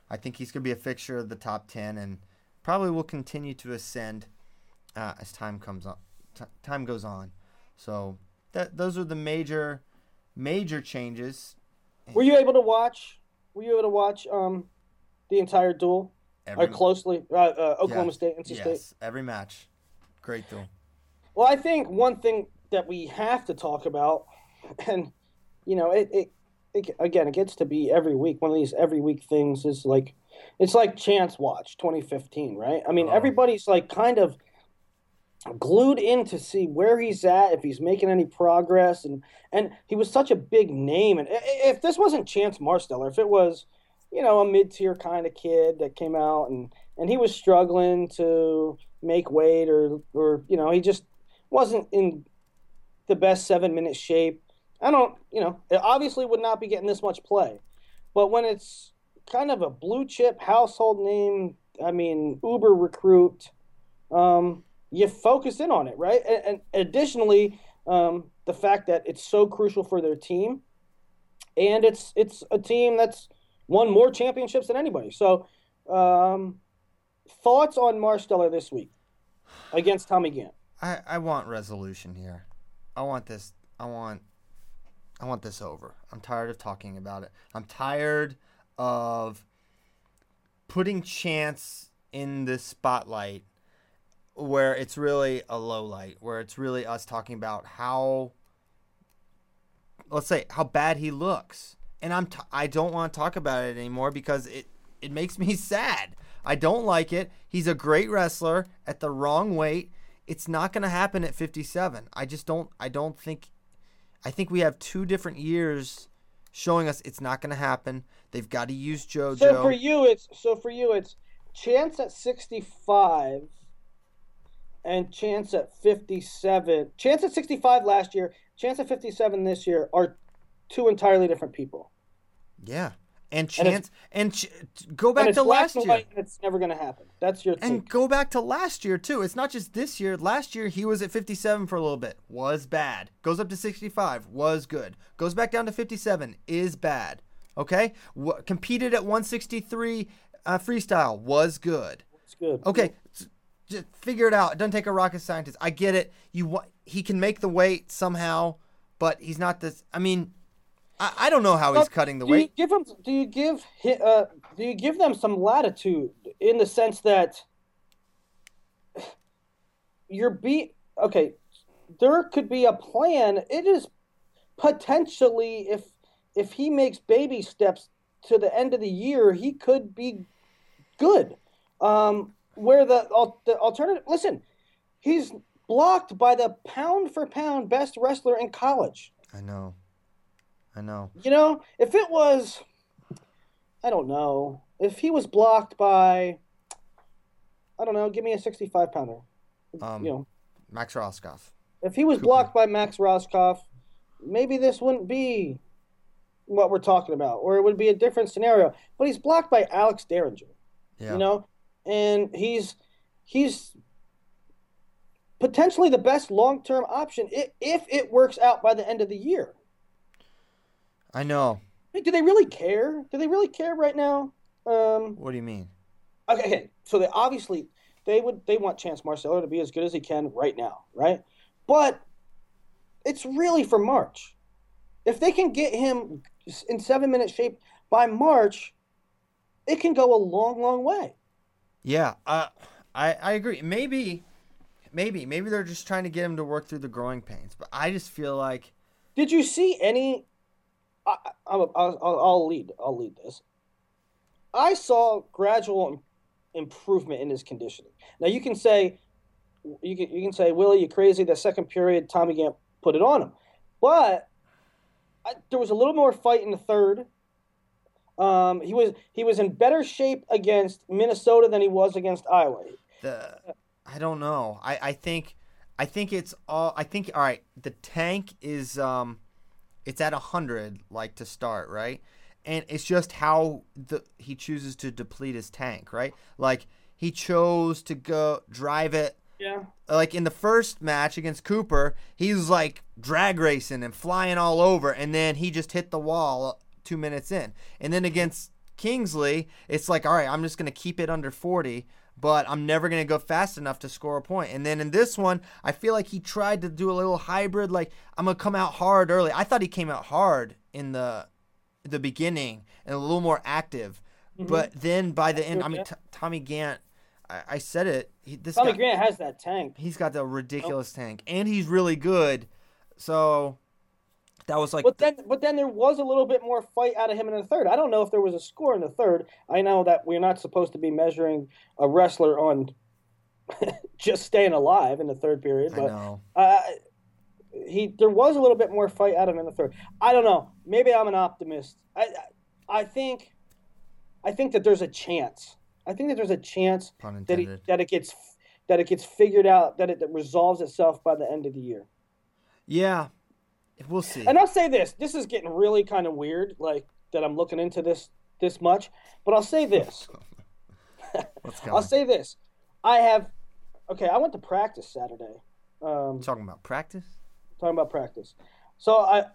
I think he's gonna be a fixture of the top ten, and probably will continue to ascend uh, as time comes on. T- time goes on. So that those are the major major changes. were you able to watch? Were you able to watch um, the entire duel or closely? Uh, uh, Oklahoma yeah, State, NC yes, State. every match. Great duel. Well, I think one thing that we have to talk about, and you know, it, it, it again, it gets to be every week. One of these every week things is like, it's like Chance Watch 2015, right? I mean, Oh. everybody's like kind of glued in to see where he's at, if he's making any progress, and and he was such a big name. And if this wasn't Chance Marsteller, if it was you know, a mid tier kind of kid that came out and and he was struggling to make weight or or you know he just wasn't in the best seven minute shape. I don't, you know, it obviously would not be getting this much play, but when it's kind of a blue chip household name, I mean, Uber recruit, um, you focus in on it, right? And, and additionally, um, the fact that it's so crucial for their team, and it's it's a team that's won more championships than anybody. So, um, thoughts on Marsteller this week against Tommy Gantt? I, I want resolution here. I want this. I want. I want this over. I'm tired of talking about it. I'm tired of putting chance in the spotlight where it's really a low light, where it's really us talking about how let's say how bad he looks. And I'm t- I don't want to talk about it anymore because it it makes me sad. I don't like it. He's a great wrestler at the wrong weight. It's not going to happen at 57. I just don't I don't think I think we have two different years showing us it's not going to happen. They've got to use JoJo. So for you, it's so for you, it's chance at sixty-five, and chance at fifty-seven. Chance at sixty-five last year, chance at fifty-seven this year are two entirely different people. Yeah, and chance and, ch- go back to last year. It's never going to happen. That's your and take. go back to last year too. It's not just this year. Last year he was at 57 for a little bit, was bad. Goes up to 65, was good. Goes back down to 57, is bad. Okay, w- competed at 163 uh, freestyle, was good. It's good. Okay, just figure it out. It doesn't take a rocket scientist. I get it. You he can make the weight somehow, but he's not this. I mean, I, I don't know how he's cutting the do weight. You give him? Do you give? Uh, do you give them some latitude in the sense that you're be okay? There could be a plan. It is potentially if if he makes baby steps to the end of the year, he could be good. Um, where the the alternative? Listen, he's blocked by the pound for pound best wrestler in college. I know. I know. You know, if it was, I don't know, if he was blocked by, I don't know, give me a 65 pounder. Um, you know, Max Rohskopf. If he was Cooper. blocked by Max Rohskopf, maybe this wouldn't be what we're talking about, or it would be a different scenario. But he's blocked by Alex Dieringer. Yeah. You know, and he's he's potentially the best long term option if it works out by the end of the year. I know. do they really care? Do they really care right now? Um, what do you mean? Okay, so they obviously they would they want Chance Marsteller to be as good as he can right now, right? But it's really for March. If they can get him in seven minute shape by March, it can go a long, long way. Yeah, uh, I I agree. Maybe, maybe, maybe they're just trying to get him to work through the growing pains. But I just feel like. Did you see any I, will I'll lead. I'll lead this. I saw gradual improvement in his conditioning. Now you can say, you can you can say, Willie, you crazy? The second period, Tommy Gantt put it on him, but I, there was a little more fight in the third. Um, he was he was in better shape against Minnesota than he was against Iowa. The I don't know. I I think I think it's all. I think all right. The tank is um it's at 100 like to start, right? And it's just how the he chooses to deplete his tank, right? Like he chose to go drive it yeah. Like in the first match against Cooper, he was like drag racing and flying all over, and then he just hit the wall two minutes in. And then against Kingsley, it's like, all right, I'm just going to keep it under 40 but I'm never going to go fast enough to score a point. And then in this one, I feel like he tried to do a little hybrid, like I'm going to come out hard early. I thought he came out hard in the the beginning and a little more active. Mm-hmm. But then by the end, I mean, t- Tommy Gantt, I, I said it. He, this Tommy guy, Grant has that tank. He's got the ridiculous oh. tank, and he's really good. So that was like. But then, but then there was a little bit more fight out of him in the third. I don't know if there was a score in the third. I know that we're not supposed to be measuring a wrestler on just staying alive in the third period, but uh, he there was a little bit more fight out of him in the third. I don't know. Maybe I'm an optimist. I I think I think that there's a chance. I think that there's a chance that it, that it gets that it gets figured out that it that resolves itself by the end of the year. yeah, we'll see. And I'll say this: this is getting really kind of weird, like that I'm looking into this this much. But I'll say this: Let's I'll say this. I have okay. I went to practice Saturday. Um, Talking about practice. talking about practice. So I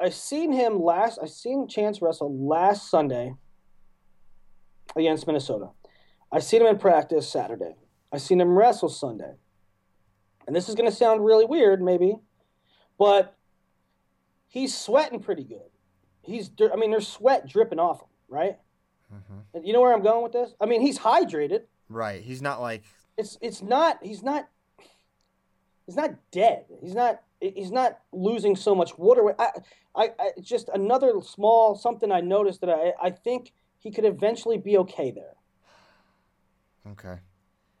I seen him last. I seen Chance wrestle last Sunday against Minnesota. I seen him in practice Saturday. I seen him wrestle Sunday. And this is going to sound really weird, maybe, but he's sweating pretty good. He's, I mean, there's sweat dripping off him, right? Mm-hmm. And you know where I'm going with this? I mean, he's hydrated. Right. He's not like It's it's not. He's not. He's not dead. He's not. He's not losing so much water. I, I, I just another small something I noticed that I, I think he could eventually be okay there. okay.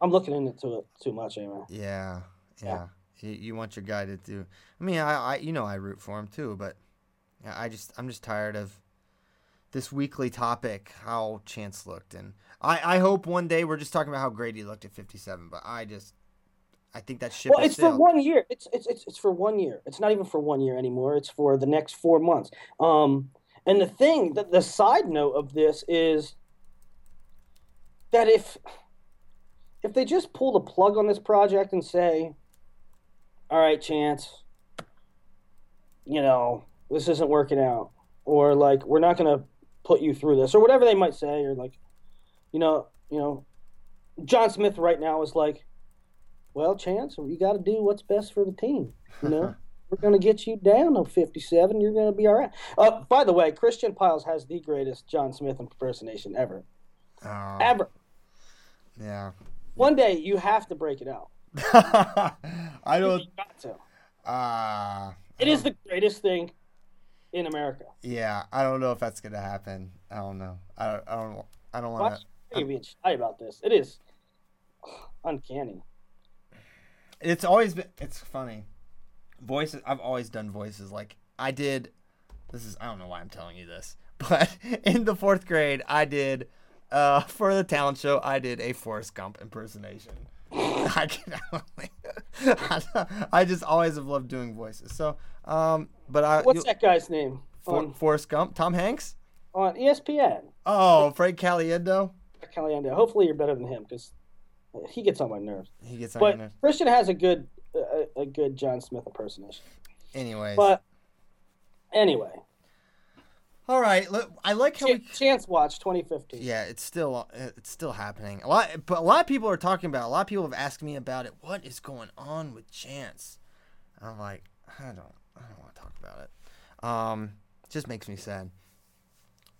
I'm looking into it too much, anyway. Yeah. Yeah. Yeah. You, you want your guy to do. I mean, I, I you know I root for him too, but I just I'm just tired of this weekly topic how Chance looked, and I I hope one day we're just talking about how great he looked at 57, but I just I think that ship Well, it's for one year. It's, it's it's it's for one year. It's not even for one year anymore. It's for the next four months. Um, and the thing, that the side note of this is that if if they just pull the plug on this project and say, "All right, Chance, you know this isn't working out," or like we're not going to put you through this, or whatever they might say, or like, you know, you know, John Smith right now is like well, Chance, you got to do what's best for the team. You know, we're going to get you down to 57. You're going to be all right. Uh, by the way, Christian Pyles has the greatest John Smith impersonation ever. Oh, Ever. yeah. One day you have to break it out. I don't. You got to. Uh, It is the greatest thing in America. yeah, I don't know if that's gonna happen. I don't know. I don't. I don't. I don't want to. you being shy about this. It is uncanny. It's always been. It's funny. Voices. I've always done voices. Like I did. This is. I don't know why I'm telling you this, but in the fourth grade, I did. Uh, for the talent show, I did a Forrest Gump impersonation. I can. I just always have loved doing voices. So, um, but I. What's that guy's name For, Forrest Gump. Tom Hanks. on ESPN? Oh, Fred Caliendo. Caliendo. Hopefully you're better than him because he gets on my nerves. He gets on But your nerves. Christian has a good a, a good John Smith impersonation. Anyways. But anyway, all right. I like how we. Chance Watch 2015. Yeah, it's still it's still happening. A lot, but a lot of people are talking about. It. A lot of people have asked me about it. What is going on with Chance? I'm like, I don't, I don't want to talk about it. Um, it just makes me sad.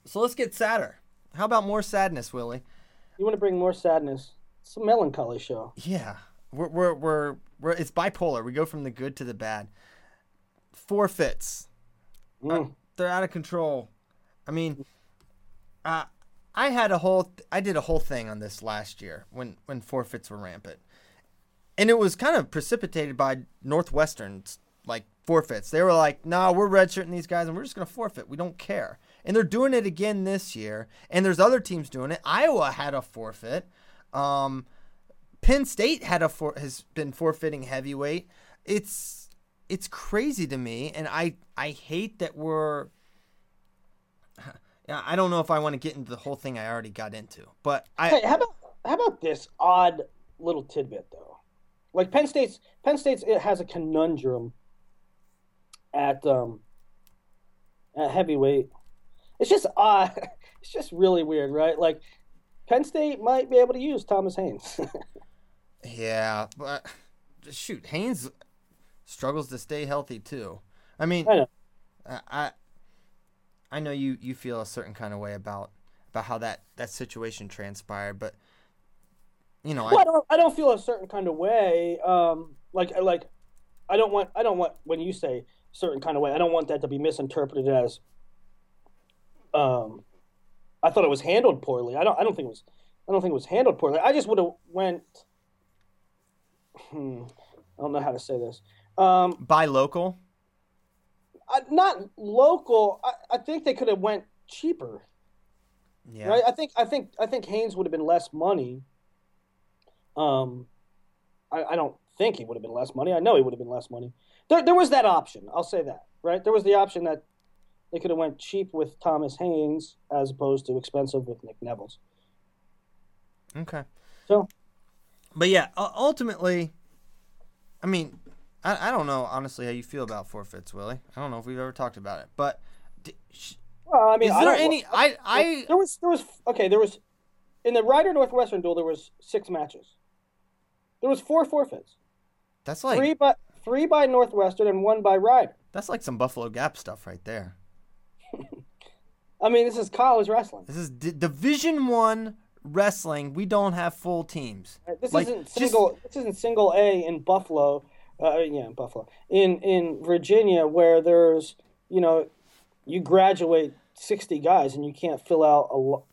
So let's get sadder. How about more sadness, Willie? You want to bring more sadness? It's a melancholy show. Yeah, we're we're we're, we're it's bipolar. We go from the good to the bad. Forfeits. Mm. they're out of control. I mean, uh, I had a whole, I did a whole thing on this last year when when forfeits were rampant, and it was kind of precipitated by Northwestern's like forfeits. They were like, "No, we're redshirting these guys, and we're just gonna forfeit. We don't care." And they're doing it again this year, and there's other teams doing it. Iowa had a forfeit. Um, Penn State had a for, has been forfeiting heavyweight. It's it's crazy to me, and I I hate that we're. Yeah, I don't know if I want to get into the whole thing I already got into, but I Hey, how about how about this odd little tidbit though? Like Penn State's Penn State's it has a conundrum at um at heavyweight. It's just odd. It's just really weird, right? Like Penn State might be able to use Thomas Haynes. yeah, but shoot, Haynes struggles to stay healthy too. I mean, I. I I- know you you feel a certain kind of way about about how that that situation transpired, but you know, Well, I, I don't. I don't feel a certain kind of way. Um, like like, I don't want. I don't want when you say certain kind of way. I don't want that to be misinterpreted as. Um, I thought it was handled poorly. I don't. I don't think it was. I don't think it was handled poorly. I just would have went. Hmm, I don't know how to say this. Um, buy local. I, not local. I, I think they could have went cheaper. Yeah. Right? I think I think I think Haynes would have been less money. Um, I, I don't think he would have been less money. I know he would have been less money. There, there was that option. I'll say that. Right? There was the option that they could have went cheap with Thomas Haynes as opposed to expensive with Nick Nevills. Okay. So, But yeah, ultimately, I mean, I, I don't know honestly how you feel about forfeits, Willie. I don't know if we've ever talked about it, but d- sh- well, I mean, is there any? I I there was there was okay. There was in the Rider Northwestern duel. There was six matches. There was four forfeits. that's like three by three by Northwestern and one by Rider. that's like some Buffalo Gap stuff right there. I mean, this is college wrestling. This is D- Division One wrestling. We don't have full teams. This Like, isn't just- single. This isn't single A in Buffalo. Uh, yeah, in Buffalo. In in Virginia, where there's you know, you graduate sixty guys and you can't fill out a, lo-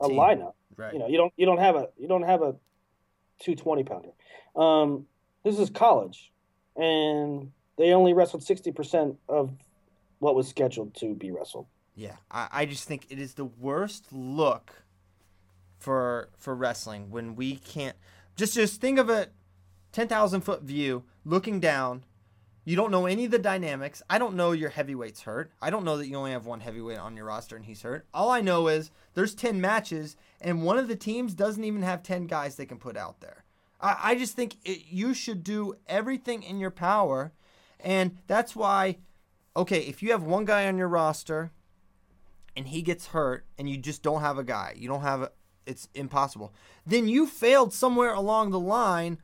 a lineup. Right. You know, you don't you don't have a you don't have a two twenty pounder. Um, this is college, and they only wrestled sixty percent of what was scheduled to be wrestled. Yeah, I, I just think it is the worst look for for wrestling when we can't just just think of it ten thousand foot view looking down. You don't know any of the dynamics. I don't know your heavyweights hurt. I don't know that you only have one heavyweight on your roster and he's hurt. All I know is there's ten matches and one of the teams doesn't even have ten guys they can put out there. I, I just think it, you should do everything in your power, and that's why. Okay, if you have one guy on your roster and he gets hurt and you just don't have a guy, you don't have a, it's impossible. Then you failed somewhere along the line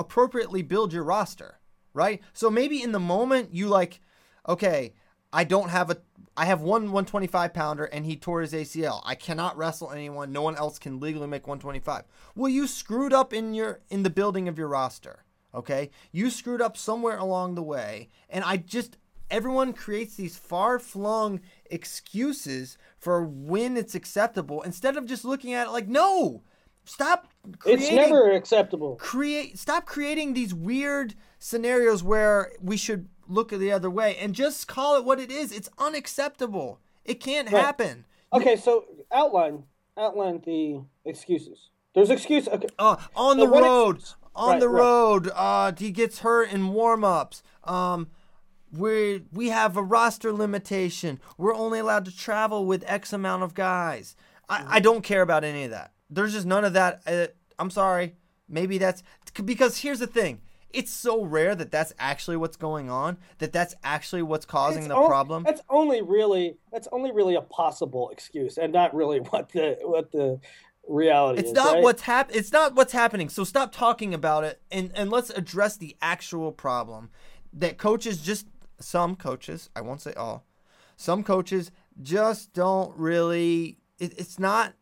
appropriately build your roster, right? So maybe in the moment you like, okay, I don't have a I have one 125 pounder and he tore his ACL. I cannot wrestle anyone. No one else can legally make 125. Well, you screwed up in your in the building of your roster. Okay? You screwed up somewhere along the way. And I just everyone creates these far-flung excuses for when it's acceptable instead of just looking at it like, no, stop creating It's never acceptable. create stop creating these weird scenarios where we should look the other way and just call it what it is. It's unacceptable. It can't Right. happen. Okay, so outline outline the excuses. There's excuse. Okay, Uh, on So the road, ex- on Right, the right. road, uh, he gets hurt in warm-ups. Um, we we have a roster limitation. We're only allowed to travel with X amount of guys. I, I don't care about any of that. There's just none of that. Uh, I'm sorry. Maybe that's because here's the thing. It's so rare that that's actually what's going on. That that's actually what's causing It's the problem. That's only really that's only really a possible excuse, and not really what the what the reality is. It's is. not right? what's hap- It's not what's happening. So stop talking about it and and let's address the actual problem that coaches just some coaches, I won't say all, some coaches just don't really. It, it's not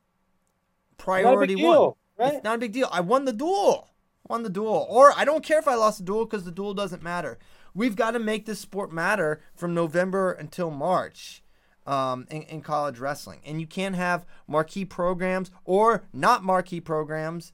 priority one. deal, right? It's not a big deal. I won the duel. Won the duel. Or I don't care if I lost the duel because the duel doesn't matter. We've got to make this sport matter from November until March um, in, in college wrestling. And you can't have marquee programs or not marquee programs.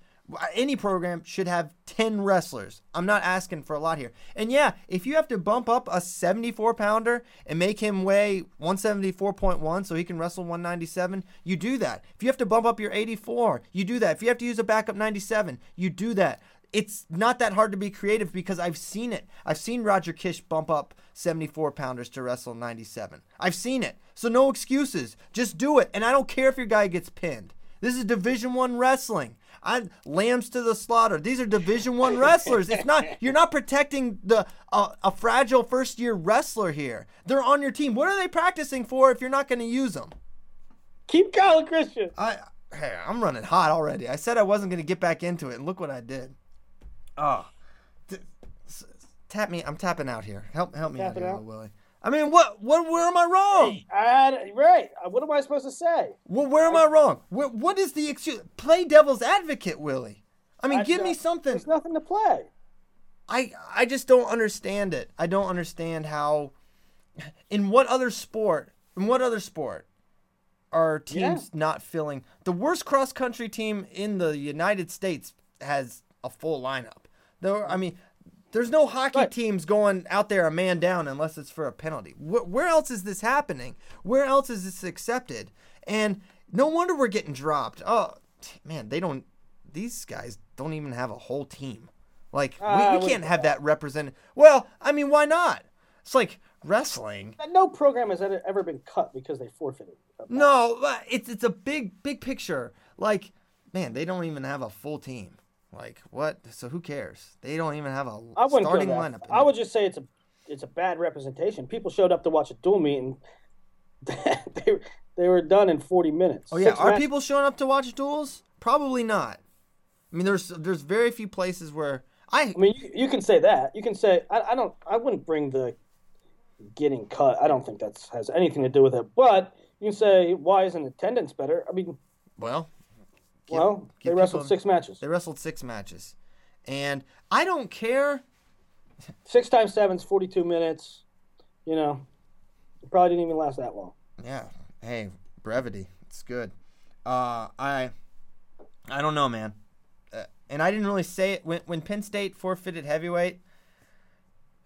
Any program should have 10 wrestlers. I'm not asking for a lot here. And yeah, if you have to bump up a 74 pounder and make him weigh 174.1 so he can wrestle 197, you do that. If you have to bump up your 84, you do that. If you have to use a backup 97, you do that. It's not that hard to be creative because I've seen it. I've seen Roger Kish bump up 74 pounders to wrestle 97. I've seen it. So no excuses. Just do it. And I don't care if your guy gets pinned. This is Division One wrestling. I lambs to the slaughter. These are Division One wrestlers. It's not you're not protecting the uh, a fragile first year wrestler here. They're on your team. What are they practicing for if you're not going to use them? Keep going, Christian. I hey, I'm running hot already. I said I wasn't going to get back into it, and look what I did. Oh, T- s- tap me. I'm tapping out here. Help help me out here, out? Willie. I mean, what what where am I wrong? I, right. Uh, what am I supposed to say? Well, where am I wrong? What, what is the excuse? Play devil's advocate, Willie. I mean, I- give me something. There's nothing to play. I I just don't understand it. I don't understand how. In what other sport? In what other sport are teams not filling? The worst cross country team in the United States has a full lineup. There, I mean, there's no hockey Right. teams going out there a man down unless it's for a penalty. Wh- where else is this happening? Where else is this accepted? And No wonder we're getting dropped. Oh man, they don't. These guys don't even have a whole team. Like Uh, we, we can't have that represented. Well, I mean, why not? It's like wrestling. No program has ever ever been cut because they forfeited. No, it's it's a big big picture. Like, man, they don't even have a full team. Like, what? So who cares? They don't even have a I wouldn't starting lineup. I would just say it's a it's a bad representation. People showed up to watch a dual meet and they they were done in 40 minutes. Oh yeah, Six are match- people showing up to watch duels? Probably not. I mean, there's there's very few places where I I mean, you, you can say that. You can say I, I don't. I wouldn't bring the getting cut. I don't think that has anything to do with it. But you can say why isn't attendance better? I mean, well, give- well, give they wrestled six matches. They wrestled six matches, and I don't care. Six times seven's 42 minutes. You know, it probably didn't even last that long. Yeah, hey, brevity, it's good. Uh, I, I don't know, man, uh, and I didn't really say it when when Penn State forfeited heavyweight.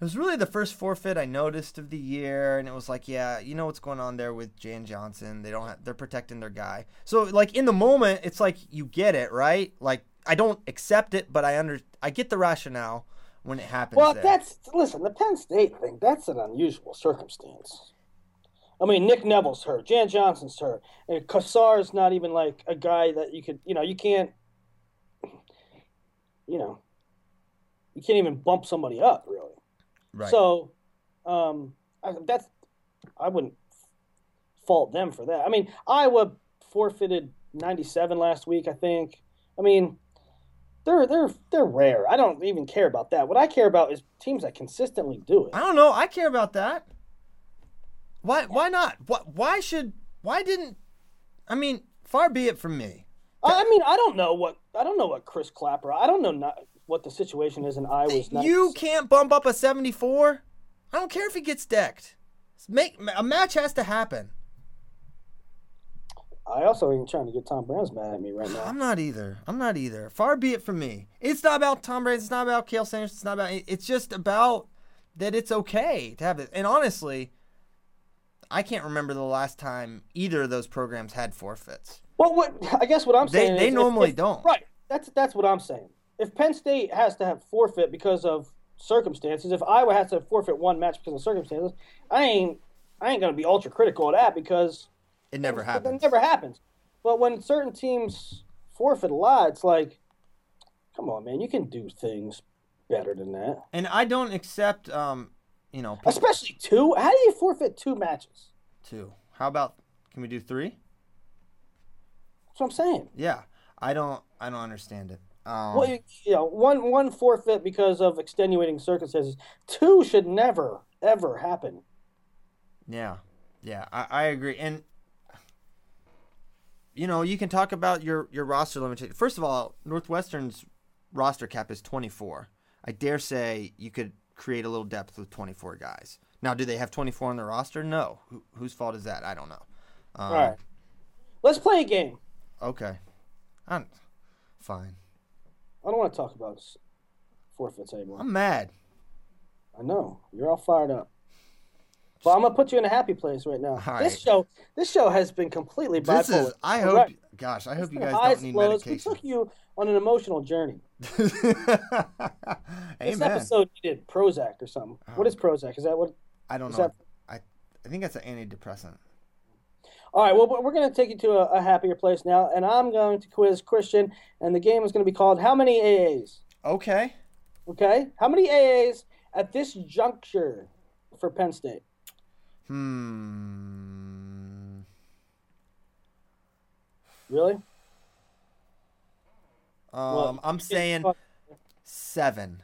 It was really the first forfeit I noticed of the year, and it was like, yeah, you know what's going on there with Jan Johnson. They don't have, they're protecting their guy. So like in the moment, it's like you get it, right? Like I don't accept it, but I under I get the rationale when it happens. Well, there. that's listen. The Penn State thing. That's an unusual circumstance. I mean, Nick Nevills hurt. Jan Johnson's hurt. Uh, and Kassar's not even like a guy that you could, you know, you can't, you know, you can't even bump somebody up really. Right. So, um, I, that's I wouldn't fault them for that. I mean, Iowa forfeited 97 last week, I think. I mean, they're they're they're rare. I don't even care about that. What I care about is teams that consistently do it. I don't know. I care about that. Why? Why not? What? Why should? Why didn't? I mean, far be it from me. I I mean, I don't know what I don't know what Chris Clapper. I don't know not, what the situation is and in Iowa's. You can't bump up a seventy-four. I don't care if he gets decked. Make a match has to happen. I also ain't trying to get Tom Brands mad at me right now. I'm not either. I'm not either. Far be it from me. It's not about Tom Brady. It's not about Cael Sanderson. It's not about. It's just about that it's okay to have it. And honestly, I can't remember the last time either of those programs had forfeits. Well, what I guess what I'm saying they is if- normally if- don't. Right. That's that's what I'm saying. If Penn State has to have forfeit because of circumstances, if Iowa has to forfeit one match because of circumstances, I ain't I ain't gonna be ultra critical of that because It never that happens. never happens. But when certain teams forfeit a lot, it's like, come on, man, you can do things better than that. And I don't accept, um, you know, people Especially two. How do you forfeit two matches? two. How about can we do three? That's what I'm saying. Yeah, I don't. I don't understand it. Um, Well, you, you know, one one forfeit because of extenuating circumstances. Two should never ever happen. Yeah, yeah, I, I agree. And you know, you can talk about your your roster limitation. First of all, Northwestern's roster cap is 24. I dare say you could create a little depth with 24 guys. Now, do they have 24 on their roster? No. Who, whose fault is that? I don't know. Um, All right, let's play a game. Okay. I'm fine. I don't want to talk about forfeits anymore. I'm mad. I know you're all fired up, but I'm gonna put you in a happy place right now. All This right. show, this show has been completely bipolar. This is. I hope. Right. Gosh, I hope you guys don't need lows. We took you on an emotional journey. This episode needed Prozac or something. what oh. is Prozac? Is that what? I don't know. that- I I think that's an antidepressant. All right, well, we're going to take you to a, a happier place now, and I'm going to quiz Christian, and the game is going to be called How Many AAs? Okay. Okay? How many AAs at this juncture for Penn State? Hmm. Really? Um, Well, I'm saying seven.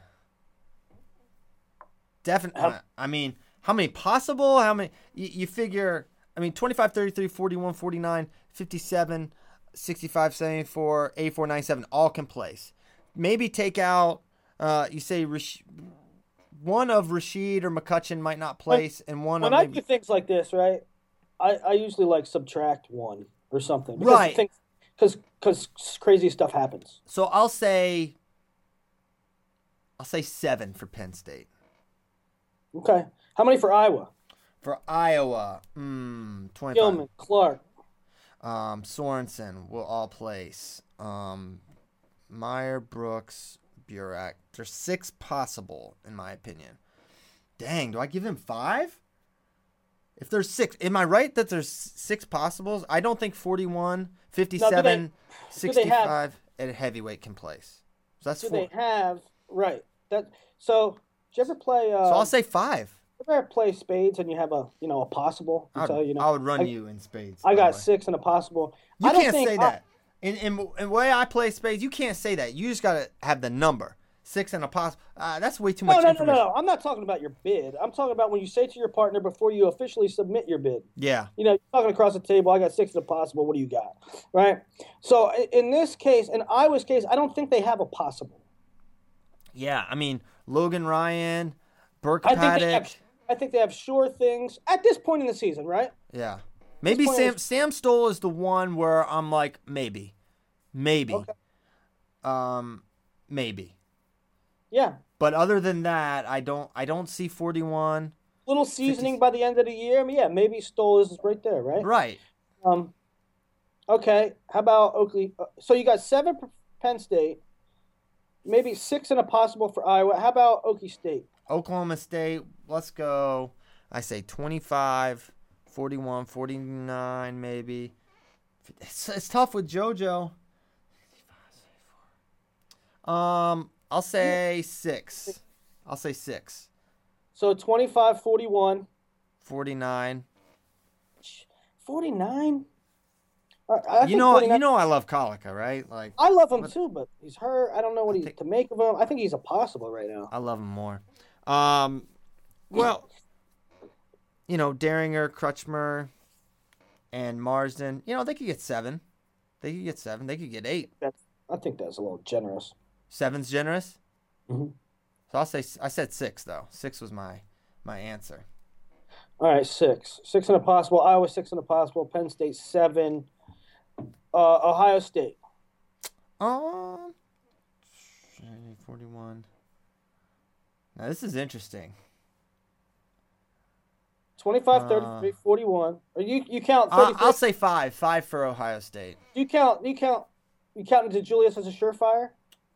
Definitely. I mean, how many possible? How many? You, you figure, I mean, 25, 33, 41, 49, 57, 65, 74, 84, 97, all can place. Maybe take out, uh, you say Rash- one of Rasheed or McCutcheon might not place, and one When of I maybe. do things like this, right, I, I usually like subtract one or something. Because Right. Because because crazy stuff happens. So I'll say, I'll say seven for Penn State. Okay. How many for Iowa? For Iowa, mm, 25. Gilman, Clark. Um, Sorensen will all place. Um, Meyer, Brooks, Burak. There's six possible, in my opinion. Dang, do I give him five? If there's six, am I right that there's six possibles? I don't think 41, 57, do they 65 have- at heavyweight can place. So that's Do four. they have right? That so. Did you ever play? Uh, so I'll say five. You ever play spades and you have a you know a possible? I so would, you know, I would run I, you in spades. I got six and a possible. You I can't say I- that. In, in, in the way I play spades, you can't say that. You just got to have the number. Six and a possible. Uh, that's way too much no, no, no, information. no. I'm not talking about your bid. I'm talking about when you say to your partner before you officially submit your bid. Yeah. You know, you're talking across the table. I got six and a possible. What do you got? Right. So in this case, in Iowa's case, I don't think they have a possible. Yeah. I mean, Logan Ryan, Burke I think they Paddock. have. I think they have sure things at this point in the season, right? Yeah. Maybe Sam is- Sam Stoll is the one where I'm like, maybe. Maybe. Okay. Um maybe. Yeah. But other than that, I don't I don't see 41. Little seasoning by the end of the year. I mean, yeah, maybe Stoll is right there, right? Right. Um. Okay. How about Oakley? Uh, So you got seven Penn State, maybe six and a possible for Iowa. How about Okie State? Oklahoma State, let's go. I say 25, 41, 49 maybe. It's, it's tough with JoJo. Um, I'll say 6. I'll say 6. So 25, 41, 49. 49. I, I you know 49 you know I love Collica, right? Like I love him too, but he's hurt. I don't know what he, think- to make of him. I think he's a possible right now. I love him more. Um, well, you know, Dieringer, Crutchmer, and Marsden, you know, they could get seven. They could get seven. They could get eight. That's, I think that's a little generous. Seven's generous. Mhm. So I'll say I said six though. Six was my my answer. All right, six, six and a possible. Iowa six and a possible. Penn State seven. Uh, Ohio State. Um, forty-one. Now this is interesting. 25, 33, 41. Or you you count Uh, I'll say five. Five for Ohio State. you count you count you counted Julius as a surefire?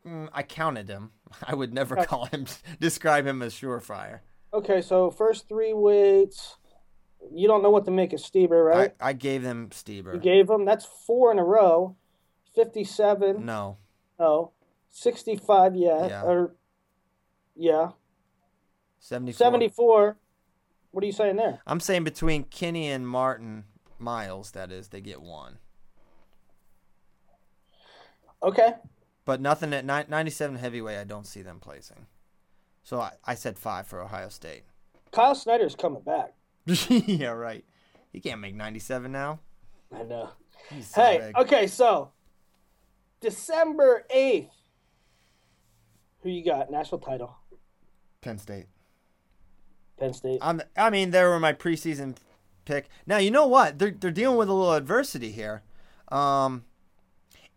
Mm, I counted him. I would never call him describe him as surefire. Okay, so first three weights. You don't know what to make of Stieber, right? I, I gave them Stieber. You gave him. That's four in a row. 57. no. No. 65, yeah. Yeah. Or, yeah. 74. 74. What are you saying there? I'm saying between Kenny and Martin Myles, that is, they get one. Okay. But nothing at ni- 97 heavyweight, I don't see them placing. So I, I said five for Ohio State. Kyle Snyder's coming back. yeah, right. He can't make 97 now. I know. He's Hey, big. okay, so December 8th. Who you got? National title. Penn State. Penn State. I'm, I mean, they were my preseason pick. Now, you know what? They're, they're dealing with a little adversity here. Um,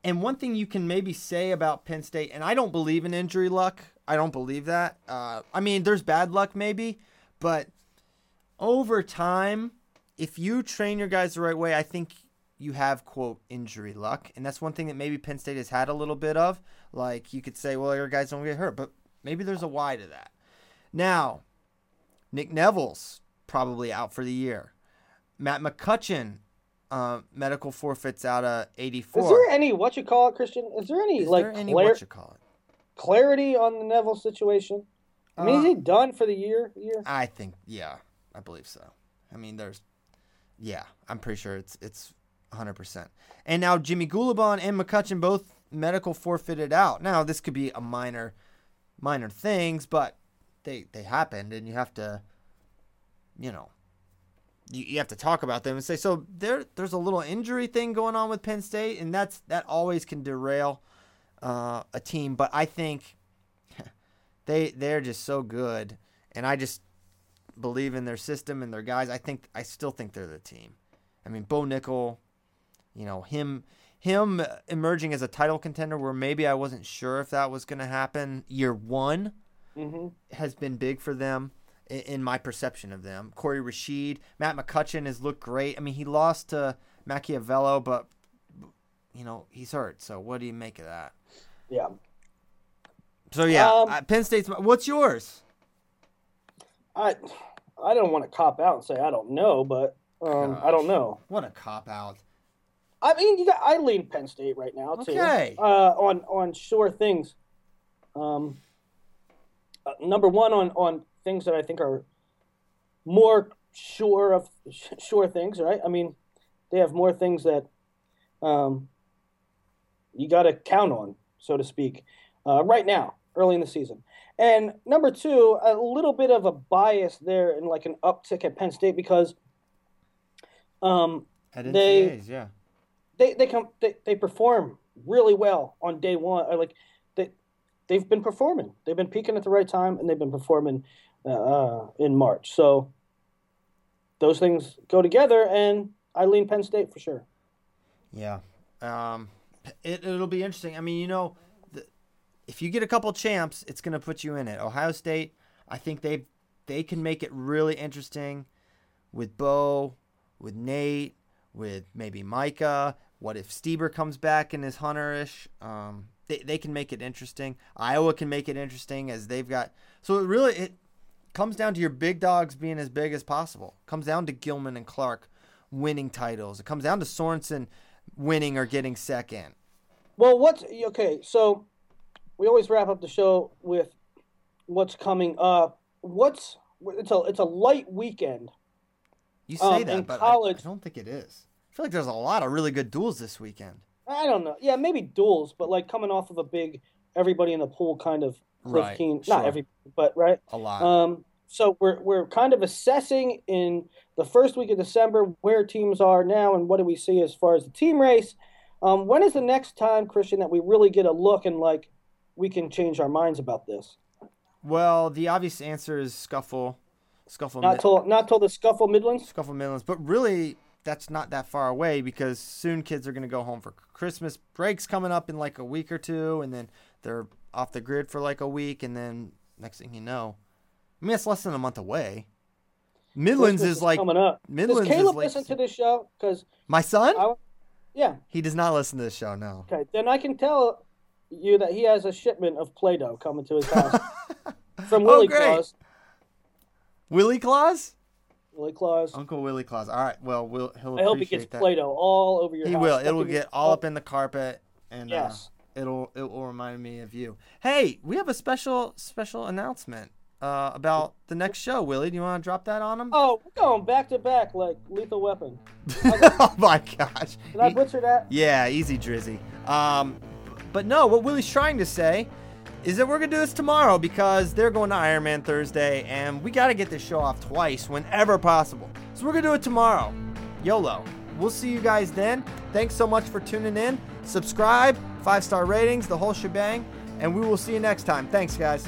and one thing you can maybe say about Penn State, and I don't believe in injury luck. I don't believe that. Uh, I mean, there's bad luck maybe, but over time, if you train your guys the right way, I think you have quote injury luck, and that's one thing that maybe Penn State has had a little bit of. Like you could say, well, your guys don't get hurt, but maybe there's a why to that. Now, Nick Nevills probably out for the year. Matt McCutcheon, uh, medical forfeits out of 84. Is there any what you call it, Christian? Is there any Is like there any clar- what you call it? clarity on the Neville situation? I mean, Uh, is he done for the year? Year? I think, yeah, I believe so. I mean, there's, yeah, I'm pretty sure it's it's 100. percent And now Jimmy Gulibon and McCutcheon both medical forfeited out. Now this could be a minor, minor things, but they they happened, and you have to, you know, you, you have to talk about them and say so. There there's a little injury thing going on with Penn State, and that's that always can derail uh, a team. But I think they they're just so good, and I just believe in their system and their guys. I think I still think they're the team. I mean, Bo Nickal, you know him him emerging as a title contender where maybe I wasn't sure if that was going to happen year one Mm-hmm. has been big for them in, my perception of them. Corey Rashid, Matt McCutcheon has looked great. I mean, he lost to Machiavello, but you know he's hurt. So what do you make of that? Yeah. So yeah, Um, uh, Penn State's. What's yours? I I don't want to cop out and say I don't know, but um, I don't know. What a cop out. I mean, you got I lean Penn State right now too. Okay. Uh, on on sure things. Um. uh, number one on on things that I think are more sure of sure things, right? I mean, they have more things that um you got to count on, so to speak, uh, right now, early in the season. And number two, a little bit of a bias there and like an uptick at Penn State because um, At They- NCAAs, yeah. they they come they, they perform really well on day one. Or like they they've been performing. They've been peaking at the right time, and they've been performing uh, uh, in March. So those things go together, and I lean Penn State for sure. Yeah. Um, it, it'll be interesting. I mean, you know, if you get a couple champs, it's going to put you in it. Ohio State, I think they they can make it really interesting with Bo, with Nate, with maybe Micah. What if Stieber comes back and is Hunterish? Um, they, they can make it interesting. Iowa can make it interesting as they've got. So it really it comes down to your big dogs being as big as possible. comes down to Gilman and Clark winning titles. It comes down to Sorensen winning or getting second. Well, what's okay? So we always wrap up the show with what's coming up. What's it's a it's a light weekend. You say Um, that, but I- college- I, don't think it is. I feel like there's a lot of really good duels this weekend. I don't know. Yeah, maybe duels, but like coming off of a big everybody in the pool kind of Right, Keen. sure. Not every, but right. A lot. Um, so we're we're kind of assessing in the first week of December where teams are now and what do we see as far as the team race. Um, when is the next time, Christian, that we really get a look and like we can change our minds about this? well, the obvious answer is scuffle, scuffle, Not till not till the scuffle Midlands. scuffle Midlands, but really that's not that far away because soon kids are going to go home for Christmas. Breaks coming up in like a week or two, and then they're off the grid for like a week, and then next thing you know, I mean it's less than a month away. Midlands Christmas is like coming up. Midlands Does is Caleb like- listen to this show? Because my son. I, yeah, He does not listen to this show. No. okay. Then I can tell you that he has a shipment of Play-Doh coming to his house from Oh, Willie great. Claus. Willie Claus. Willie Claus. Uncle Willie Claus. All right. Well, we'll he'll I hope he gets that. Play-Doh all over your house. He house. will. It'll be- get all up in the carpet, and Yes. uh, it'll it will remind me of you. Hey, we have a special special announcement uh, about the next show. Willie, do you want to drop that on him? Oh, we're going back to back like Lethal Weapon. oh my gosh. Did I butcher that? yeah, easy, Drizzy. Um, but no, what Willie's trying to say is that we're gonna do this tomorrow because they're going to Iron Man Thursday, and we got to get this show off twice whenever possible. So we're gonna do it tomorrow. YOLO. We'll see you guys then. Thanks so much for tuning in. Subscribe, five star ratings, the whole shebang, and we will see you next time. Thanks, guys.